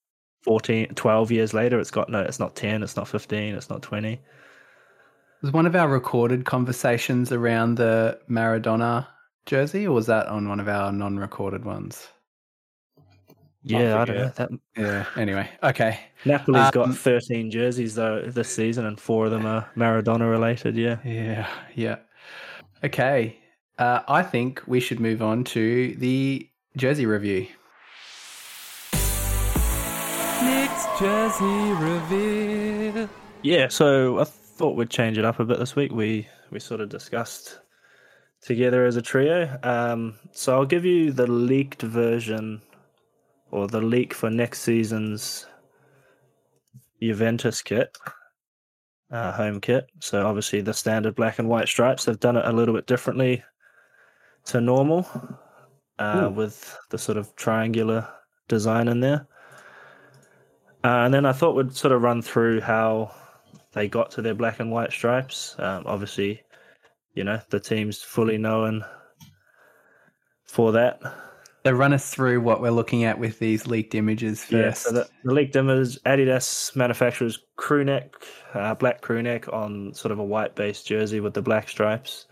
14, 12 years later. It's got no, it's not 10, it's not 15, it's not 20. Was one of our recorded conversations around the Maradona jersey, or was that on one of our non recorded ones? Yeah, I don't know. That... Yeah. Anyway, okay. Napoli's um, got 13 jerseys though this season, and four of them are Maradona related. Yeah. Yeah. Yeah. Okay. Uh, I think we should move on to the jersey review. Nick's jersey review. Yeah. So I thought we'd change it up a bit this week. We we sort of discussed together as a trio. Um, so I'll give you the leaked version or the leak for next season's Juventus kit, uh, home kit. So obviously the standard black and white stripes. They've done it a little bit differently to normal, uh, with the sort of triangular design in there. Uh, and then I thought we'd sort of run through how they got to their black and white stripes. Um, obviously, you know the team's fully known for that. So run us through what we're looking at with these leaked images first. Yeah, so the, the leaked image, Adidas manufacturers crew neck, uh, black crew neck on sort of a white based jersey with the black stripes.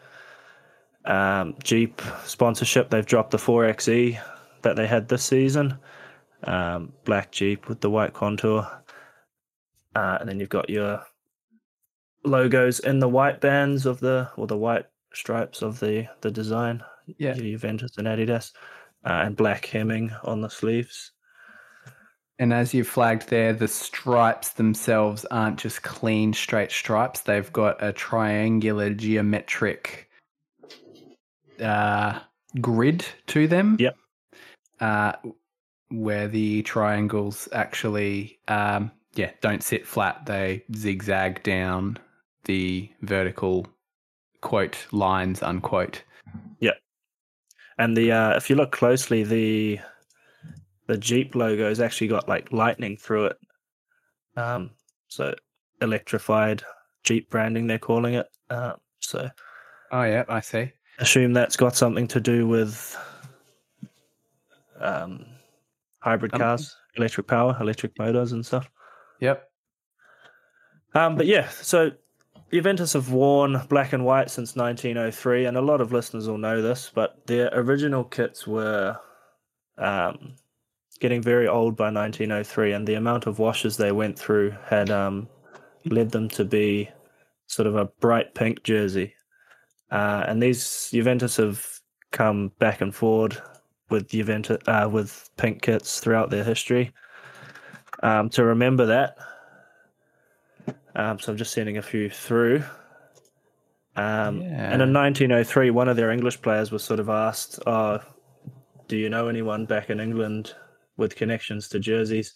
Um, Jeep sponsorship, they've dropped the 4XE that they had this season. Um, black Jeep with the white contour. Uh, and then you've got your logos in the white bands of the, or the white stripes of the, the design. Yeah. Juventus and Adidas uh, and black hemming on the sleeves. And as you flagged there, the stripes themselves aren't just clean, straight stripes. They've got a triangular geometric uh, grid to them. Yep. Uh, where the triangles actually, um, yeah, don't sit flat. They zigzag down the vertical quote lines, unquote. Yep. And the uh, if you look closely, the the Jeep logo has actually got like lightning through it. Um, so electrified Jeep branding, they're calling it. Uh, so, oh yeah, I see. Assume that's got something to do with um, hybrid um, cars, electric power, electric motors, and stuff. Yep. Um, but yeah, so Juventus have worn black and white since 1903, and a lot of listeners will know this, but their original kits were um, getting very old by 1903, and the amount of washes they went through had um, led them to be sort of a bright pink jersey. Uh, and these Juventus have come back and forward with Juventus uh, with pink kits throughout their history. Um, to remember that, um, so I'm just sending a few through. Um, Yeah. And in 1903, one of their English players was sort of asked, "Oh, do you know anyone back in England with connections to jerseys?"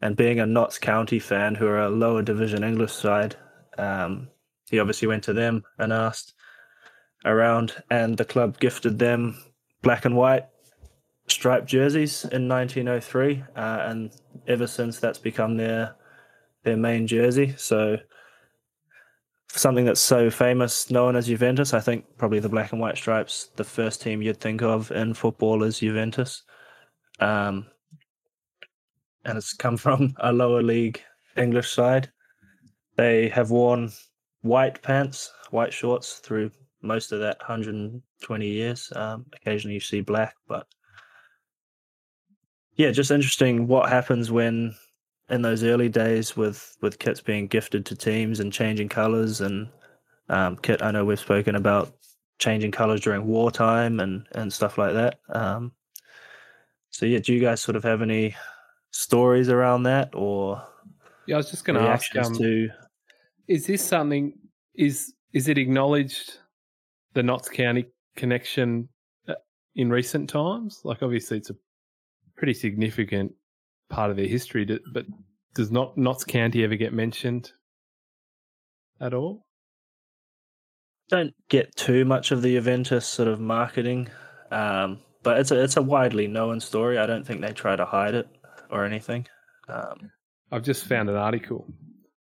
And being a Notts County fan, who are a lower division English side, um, he obviously went to them and asked around, and the club gifted them black and white striped jerseys in 1903, uh, and ever since that's become their their main jersey. So something that's so famous, known as Juventus, I think probably the black and white stripes, the first team you'd think of in football is Juventus, um, and it's come (laughs) from a lower league English side. They have worn white pants, white shorts through most of that 120 years. Um, occasionally you see black, but yeah, just interesting what happens when in those early days with with kits being gifted to teams and changing colors and um, kit. I know we've spoken about changing colors during wartime and and stuff like that. Um, so yeah, do you guys sort of have any stories around that or Yeah, I was just going to ask. Um, to? is this something? Is is it acknowledged the Notts County connection uh, in recent times? Like, obviously, it's a pretty significant part of their history, but does not Notts County ever get mentioned at all? don't get too much of the Juventus sort of marketing, um, but it's a it's a widely known story. I don't think they try to hide it or anything. Um, I've just found an article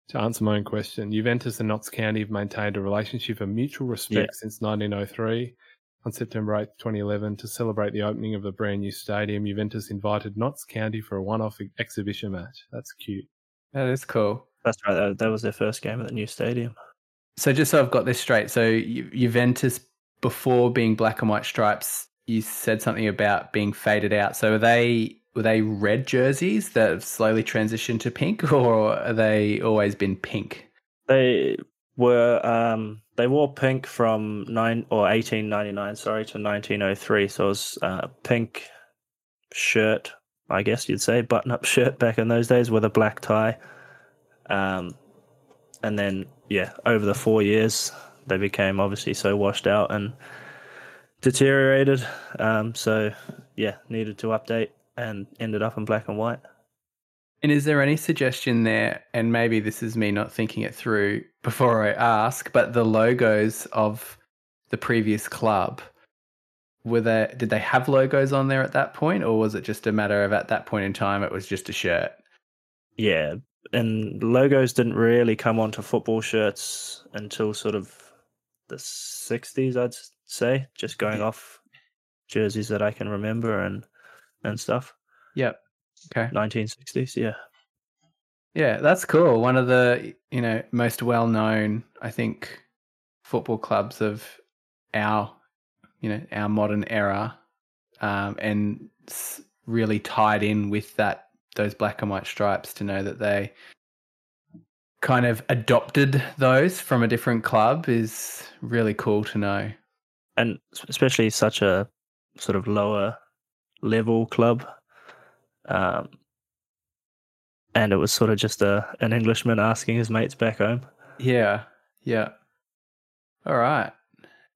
to answer my own question. Juventus and Notts County have maintained a relationship of mutual respect since 1903. On September 8th, 2011, to celebrate the opening of the brand new stadium, Juventus invited Notts County for a one-off exhibition match. That's cute. That is cool. that's right. That, that was their first game at the new stadium. So just so I've got this straight, so Ju- Juventus before being black and white stripes, you said something about being faded out. So are they were they red jerseys that have slowly transitioned to pink, (laughs) or are they always been pink? They were um, they wore pink from nine or eighteen ninety nine, sorry, to nineteen oh three. So it was uh, pink shirt, I guess you'd say, button up (laughs) shirt back in those days with a black tie. Um, and then yeah, over the four years, they became obviously so washed out and deteriorated. Um, so yeah, needed to update and ended up in black and white. And is there any suggestion there? And maybe this is me not thinking it through before I ask, but the logos of the previous club were they did they have logos on there at that point, or was it just a matter of at that point in time it was just a shirt? Yeah, and logos didn't really come onto football shirts until sort of the 60s, I'd say, just going off jerseys that I can remember and and stuff. Yep. Okay. 1960s, yeah. Yeah, that's cool. One of the you know most well known, I think, football clubs of our you know our modern era, um, and really tied in with that those black and white stripes to know that they kind of adopted those from a different club is really cool to know. And especially such a sort of lower level club. Um, and it was sort of just a an Englishman asking his mates back home. Yeah, yeah. All right.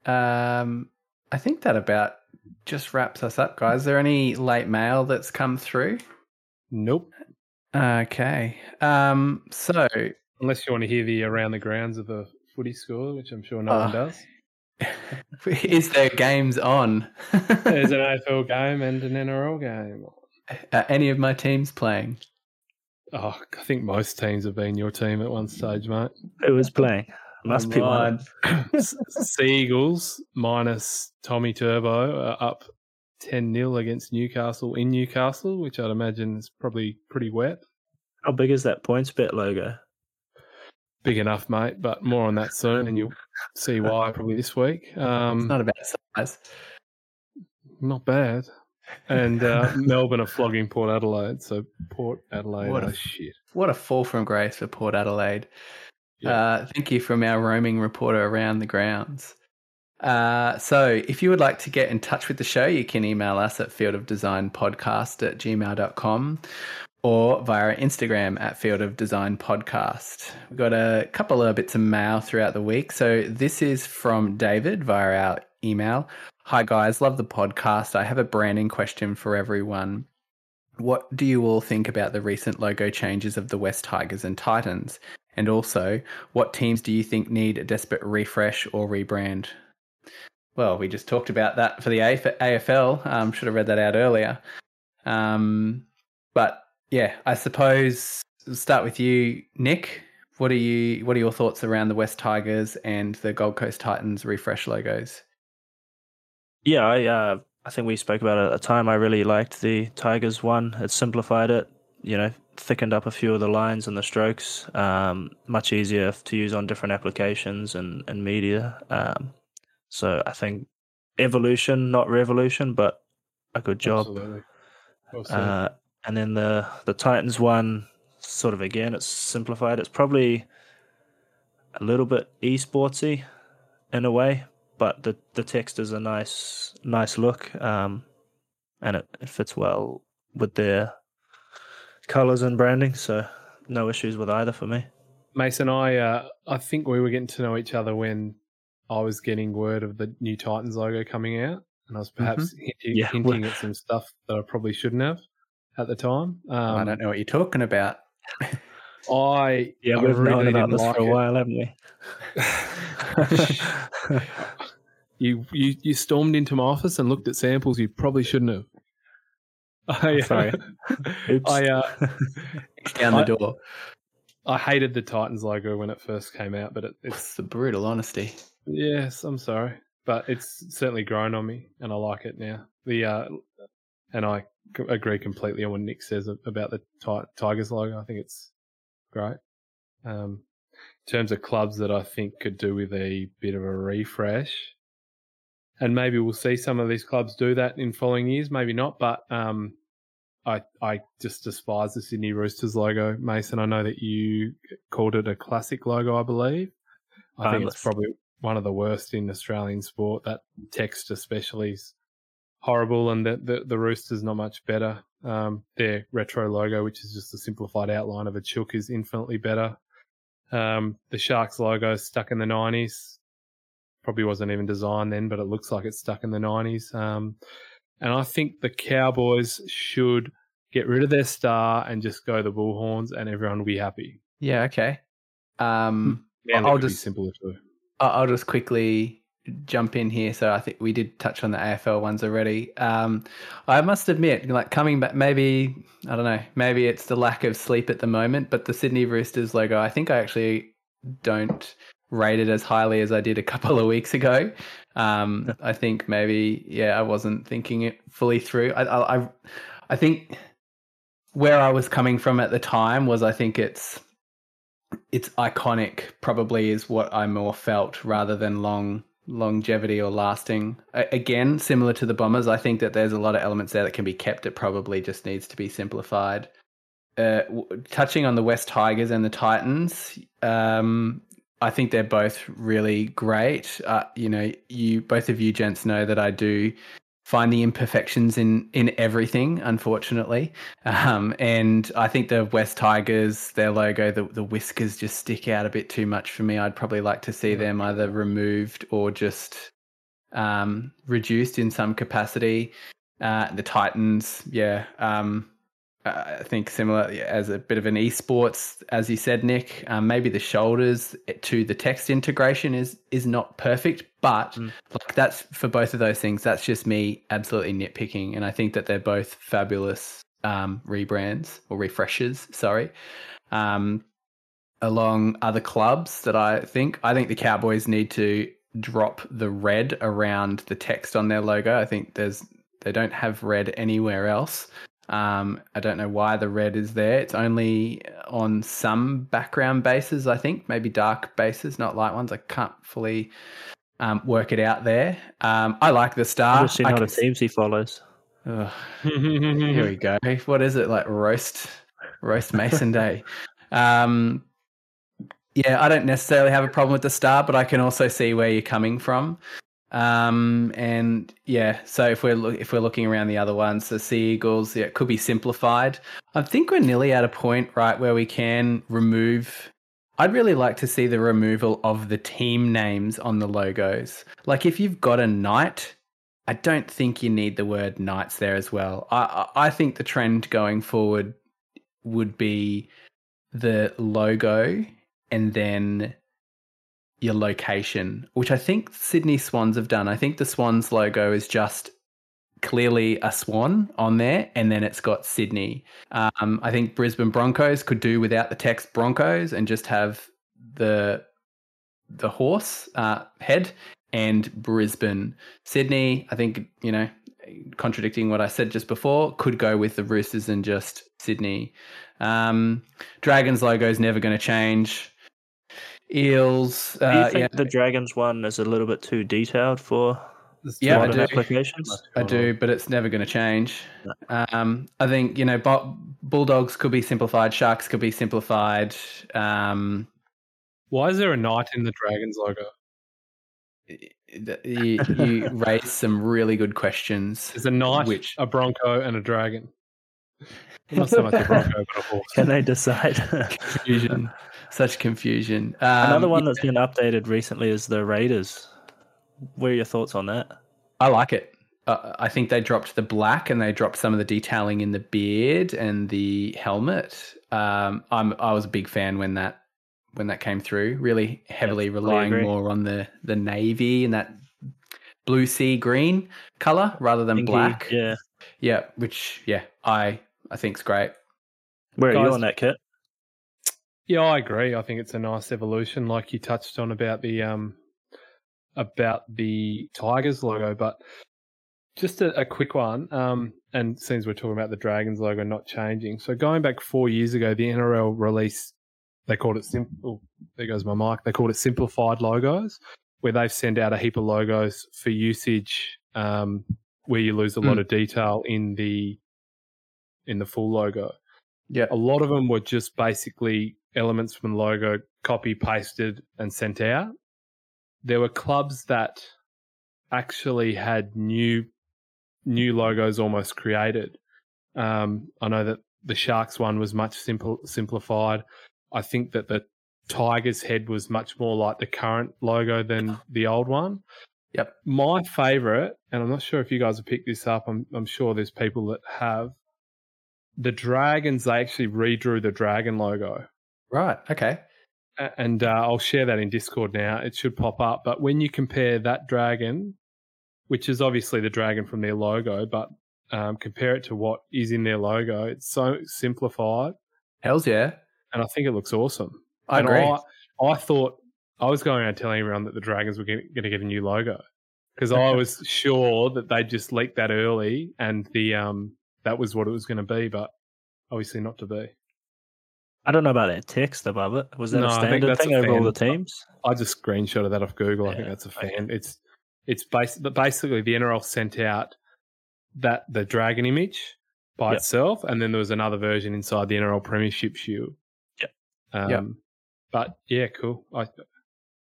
Um, I think that about just wraps us up, guys. Is there any late mail that's come through? Nope. Okay. Um, so Unless you want to hear the around the grounds of a footy score, which I'm sure no Oh. one does. (laughs) is there games on? There's an (laughs) AFL game and an NRL game. Are any of my teams playing? Oh, I think most teams have been your team at one stage, mate. Who was playing? Must be one. S- Sea Eagles minus Tommy Turbo are up 10 0 against Newcastle in Newcastle, which I'd imagine is probably pretty wet. How big is that PointsBet logo? Big enough, mate, but more on that soon, and you'll see why probably this week. Um, It's not about size. not bad. And uh, (laughs) Melbourne are flogging Port Adelaide. So Port Adelaide, What a- shit. What a fall from grace for Port Adelaide. Yeah. Uh, thank you from our roaming reporter around the grounds. Uh, so, if you would like to get in touch with the show, you can email us at fieldofdesignpodcast at gmail.com or via Instagram at Field of Design Podcast. We've got a couple of bits of mail throughout the week. So, this is from David via our email. Hi, guys. Love the podcast. I have a branding question for everyone. What do you all think about the recent logo changes of the West Tigers and Titans? And also, what teams do you think need a desperate refresh or rebrand? Well, we just talked about that for the AFL. Um, should have read that out earlier. Um, but yeah, I suppose we'll start with you, Nick. What are you? What are your thoughts around the West Tigers and the Gold Coast Titans refresh logos? Yeah, I uh, I think we spoke about it at the time. I really liked the Tigers one. It simplified it, you know, thickened up a few of the lines and the strokes. Um, much easier to use on different applications and, and media. Um, so I think evolution, not revolution, but a good job. Absolutely. Well. Uh, and then the the Titans one, sort of again, it's simplified. It's probably a little bit esportsy in a way, but the the text is a nice nice look, um, and it, it fits well with their colors and branding. So no issues with either for me. Mason, I uh, I think we were getting to know each other when I was getting word of the new Titans logo coming out, and I was perhaps hinting, Yeah. hinting at some stuff that I probably shouldn't have at the time. Um, I don't know what you're talking about. I Yeah, I we've known really about this like for a it. while, haven't we? (laughs) (laughs) (laughs) You you you stormed into my office and looked at samples you probably shouldn't have. I, Sorry. Oops. I uh, (laughs) Down the I- door. I hated the Titans logo when it first came out, but it, it's the brutal honesty. yes, I'm sorry, but it's certainly grown on me, and I like it now. The uh, and I agree completely on what Nick says about the Ti- Tigers logo. I think it's great. Um, in terms of clubs that I think could do with a bit of a refresh, and maybe we'll see some of these clubs do that in following years. Maybe not, but um, I I just despise the Sydney Roosters logo, Mason. I know that you called it a classic logo, I believe. I think it's probably one of the worst in Australian sport. That text, especially, is horrible, and the the, the Roosters not much better. Um, their retro logo, which is just a simplified outline of a chook, is infinitely better. Um, the Sharks logo stuck in the nineties. Probably wasn't even designed then, but it looks like it's stuck in the nineties. Um, and I think the Cowboys should get rid of their star and just go the Bullhorns, and everyone will be happy. Yeah, okay. Um, Man, I'll that could be just- simpler too. I'll just quickly jump in here. So I think we did touch on the AFL ones already. Um, I must admit, like coming back, maybe I don't know, maybe it's the lack of sleep at the moment. But the Sydney Roosters logo, I think I actually don't rate it as highly as I did a couple of weeks ago. Um, I think maybe yeah, I wasn't thinking it fully through. I, I, I, I think where I was coming from at the time was I think it's it's iconic probably is what I more felt rather than long longevity or lasting. Again, similar to the bombers, I think that there's a lot of elements there that can be kept. It probably just needs to be simplified. Uh, touching on the West Tigers and the Titans, um, I think they're both really great. Uh, you know, you both of you gents know that I do find the imperfections in in everything, unfortunately. Um, and I think the West Tigers, their logo, the the whiskers just stick out a bit too much for me. I'd probably like to see them either removed or just um, reduced in some capacity. Uh, the Titans, yeah, um, I think similar as a bit of an esports, as you said, Nick. Um, maybe the shoulders to the text integration is is not perfect, but Mm. like that's for both of those things. That's just me absolutely nitpicking, and I think that they're both fabulous um, rebrands or refreshes. Sorry. Um, along other clubs that I think, I think the Cowboys need to drop the red around the text on their logo. I think there's they don't have red anywhere else. Um, I don't know why the red is there. It's only on some background bases, I think, maybe dark bases, not light ones. I can't fully um, work it out there. Um, I like the star. I've seen I how can the teams he follows. Here we go. What is it like? Roast, roast Mason Day. (laughs) Um, yeah, I don't necessarily have a problem with the star, but I can also see where you're coming from. Um, and yeah, so if we're look, if we're looking around the other ones, the Sea Eagles, yeah, it could be simplified. I think we're nearly at a point, right, where we can remove. I'd really like to see the removal of the team names on the logos. Like if you've got a knight, I don't think you need the word knights there as well. I I think the trend going forward would be the logo and then your location, which I think Sydney Swans have done. I think the Swans logo is just clearly a swan on there, and then it's got Sydney. Um, I think Brisbane Broncos could do without the text Broncos and just have the the horse uh, head and Brisbane. Sydney, I think you know, contradicting what I said just before, could go with the Roosters and just Sydney. Um, Dragons logo is never going to change. Eels. Do you Uh, think yeah, the Dragons one is a little bit too detailed for Yeah, I do. applications? I do, but it's never going to change. Um, I think you know, bu- bulldogs could be simplified, sharks could be simplified. Um, Why is there a knight in the Dragons logo? you, (laughs) you raise some really good questions. There's a knight, Which- a bronco, and a dragon. Not so much a bronco, but a horse. Can they decide? (laughs) Confusion, such confusion. Um, Another one yeah, that's been updated recently is the Raiders. What are your thoughts on that? I like it. Uh, I think they dropped the black and they dropped some of the detailing in the beard and the helmet. Um, I'm I was a big fan when that when that came through. Really heavily fully relying more on the the navy and that blue sea green color rather than Pinky, black. Yeah. Yeah, which yeah, I I think's great. Where are you Guys- on that kit? Yeah, I agree. I think it's a nice evolution, like you touched on about the um about the Tigers logo. But just a, a quick one. Um, and since we're talking about the Dragons logo not changing, so going back four years ago, the NRL released they called it simple. There goes my mic. They called it simplified logos, where they've sent out a heap of logos for usage, um, where you lose a lot Mm. of detail in the in the full logo Yeah. a lot of them were just basically elements from the logo copy pasted and sent out. There were clubs that actually had new new logos almost created. Um, I know that the Sharks one was much simple simplified. I think that the Tigers head was much more like the current logo than the old one. Yep. My favorite, and I'm not sure if you guys have picked this up. I'm I'm sure there's people that have the dragons they actually redrew the dragon logo Right. Okay. And uh, i'll share that in discord now it should pop up but when you compare that dragon which is obviously the dragon from their logo but um, compare it to what is in their logo it's so simplified Hell's yeah. and i think it looks awesome I and agree. I, I thought i was going around telling everyone that the dragons were going to get a new logo because i (laughs) was sure that they'd just leaked that early and the um that was what it was going to be but obviously not to be I don't know about that text above it. Was that No, a I think standard that's thing a over all the teams? I just screenshotted that off Google. I think that's a okay. fan. It's it's bas- but basically the NRL sent out that the dragon image by Yep. itself, and then there was another version inside the NRL Premiership shoe. Yep. Um, Yep. But yeah, cool. I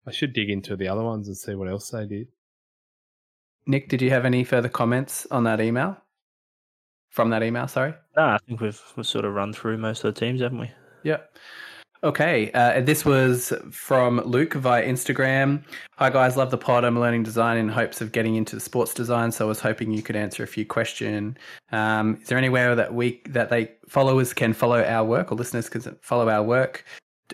I should dig into the other ones and see what else they did. Nick, did you have any further comments on that email? From that email, sorry. No, I think we've, we've sort of run through most of the teams, haven't we? Yep. Okay, uh, this was from Luke via Instagram. Hi guys, love the pod. I'm learning design in hopes of getting into sports design, so I was hoping you could answer a few questions. Um, is there anywhere that we that they followers can follow our work or listeners can follow our work?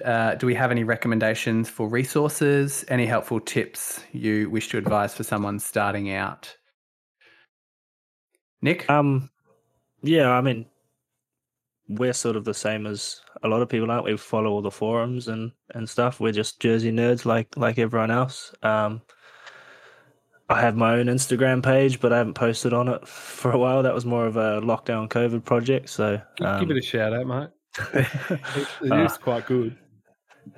Uh, do we have any recommendations for resources? Any helpful tips you wish to advise for someone starting out? Nick, Um, yeah, I mean, we're sort of the same as a lot of people, aren't we? We follow all the forums and, and stuff. We're just Jersey nerds like like everyone else. Um, I have my own Instagram page, but I haven't posted on it for a while. That was more of a lockdown COVID project. So Give, um, give it a shout out, mate. (laughs) It, it Ah. is quite good.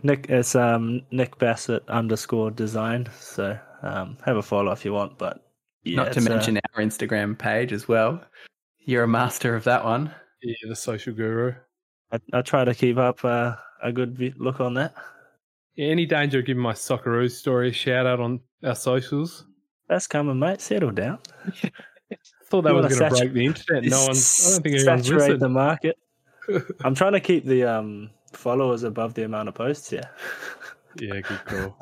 Nick, it's um Nick Bassett underscore design. So um, have a follow if you want. But yeah, not to it's, uh, mention our Instagram page as well. You're a master of that one. Yeah, the social guru. I, I try to keep up uh, a good look on that. Yeah, any danger of giving my Socceroos story a shout out on our socials? That's coming, mate. Settle down. (laughs) thought that You was going to break the internet. No one's. I don't think (laughs) anyone's saturate listened. the market. (laughs) I'm trying to keep the um, followers above the amount of posts. Yeah. Yeah, good call.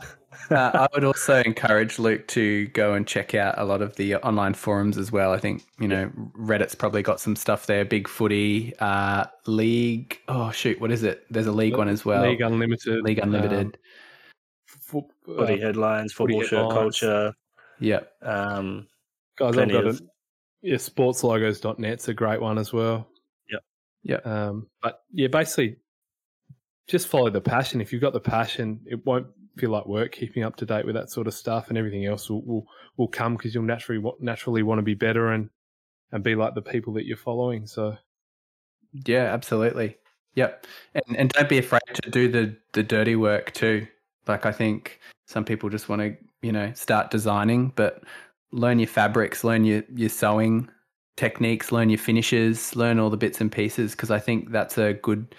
Uh, I would also encourage Luke to go and check out a lot of the online forums as well. I think you know Reddit's probably got some stuff there. Big Footy, uh, League. Oh shoot, what is it? There's a League one as well. League Unlimited. League Unlimited. um, fo- uh, Footy headlines, footy football shirt headlines. culture. Yeah. Um, guys, I've plenty got of- it. Yeah, sportslogos.net's a great one as well. Yeah. Yeah. Um, but yeah, basically, just follow the passion. If you've got the passion, it won't feel like work keeping up to date with that sort of stuff, and everything else will will, will come because you'll naturally naturally want to be better and and be like the people that you're following. So Yeah, absolutely. Yep. And and don't be afraid to do the the dirty work too. Like I think some people just want to, you know, start designing, but learn your fabrics, learn your your sewing techniques, learn your finishes, learn all the bits and pieces because I think that's a good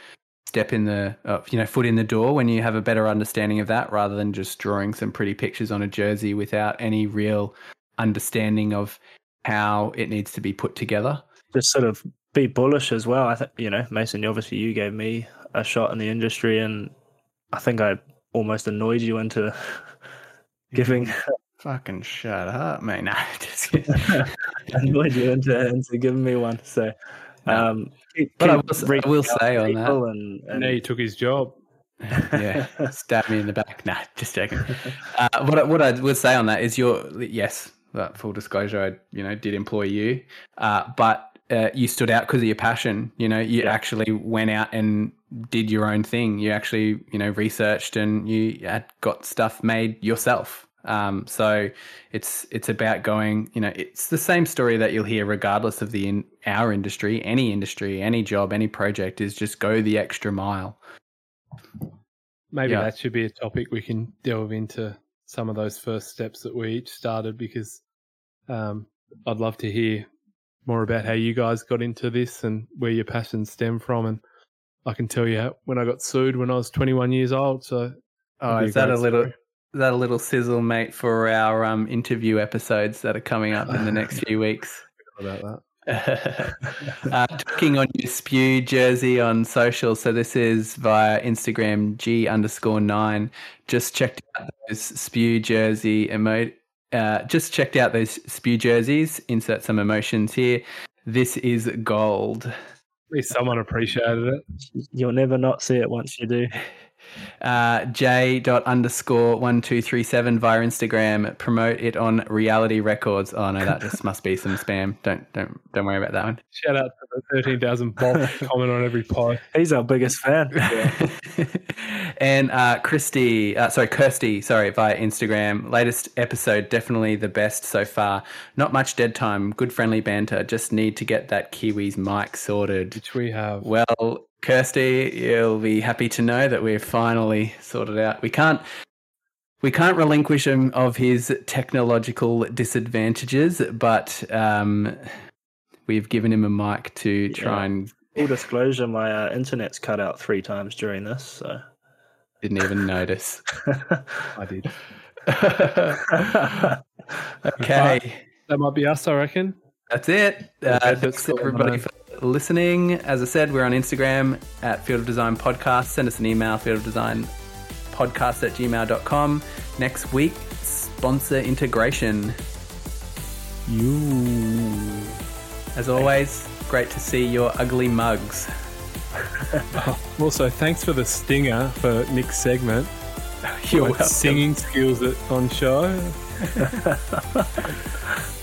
step in the uh, you know foot in the door when you have a better understanding of that rather than just drawing some pretty pictures on a jersey without any real understanding of how it needs to be put together. just sort of be bullish as well. I think you know, Mason. Obviously, you gave me a shot in the industry, and I think I almost annoyed you into (laughs) giving (laughs) Fucking shut up, mate. (laughs) Kidding. annoyed you into into giving me one. So, um, But I will s- I reaching will say on that- people and, and and now you took his job. (laughs) yeah, (laughs) stab me in the back. Nah, just joking. (laughs) Uh, what I, what I would say on that is your yes, but full disclosure, I you know did employ you, uh, but uh, you stood out because of your passion. You know, you Yeah. actually went out and did your own thing. You actually you know researched and you had got stuff made yourself. Um, so it's it's about going. You know, it's the same story that you'll hear regardless of the in our industry, any industry, any job, any project is just go the extra mile. Maybe Yeah. that should be a topic we can delve into some of those first steps that we each started because um, I'd love to hear more about how you guys got into this and where your passions stem from. And I can tell you when I got sued when I was 21 years old. So Oh, is that a little story. Is that a little sizzle, mate, for our um, interview episodes that are coming up in the next (laughs) few weeks? about that. (laughs) uh, talking on your spew jersey on social. So this is via Instagram G underscore nine. Just checked out those spew jersey emote. Uh, just checked out those spew jerseys. Insert some emotions here. This is gold. At least someone appreciated it. you'll never not see it once you do. (laughs) uh, j dot underscore one two three seven via Instagram. Promote it on Reality Records. Oh no, that just (laughs) must be some spam. Don't don't don't worry about that one. Shout out to the 13,000 Bob (laughs) comment on every post. He's our biggest fan. (laughs) and uh, Christy, uh, sorry, Kirsty, sorry, via Instagram. Latest episode, definitely the best so far. Not much dead time, good friendly banter. Just need to get that Kiwis mic sorted. Which we have. Well, Kirsty, you'll be happy to know that we've finally sorted out. We can't. We can't relinquish him of his technological disadvantages, but um, we've given him a mic to try Yeah. and Full disclosure: my uh, internet's cut out three times during this. So. didn't even notice. (laughs) I did. (laughs) (laughs) Okay. That might be us, I reckon. That's it. Uh, thanks everybody for listening. As I said, we're on Instagram at Field of Design Podcast. Send us an email, Field of Design Podcast at gmail.com. Next week, sponsor integration. You. As always, great to see your ugly mugs. (laughs) Oh, also, thanks for the stinger for Nick's segment. (laughs) Welcome. Singing skills on show. (laughs)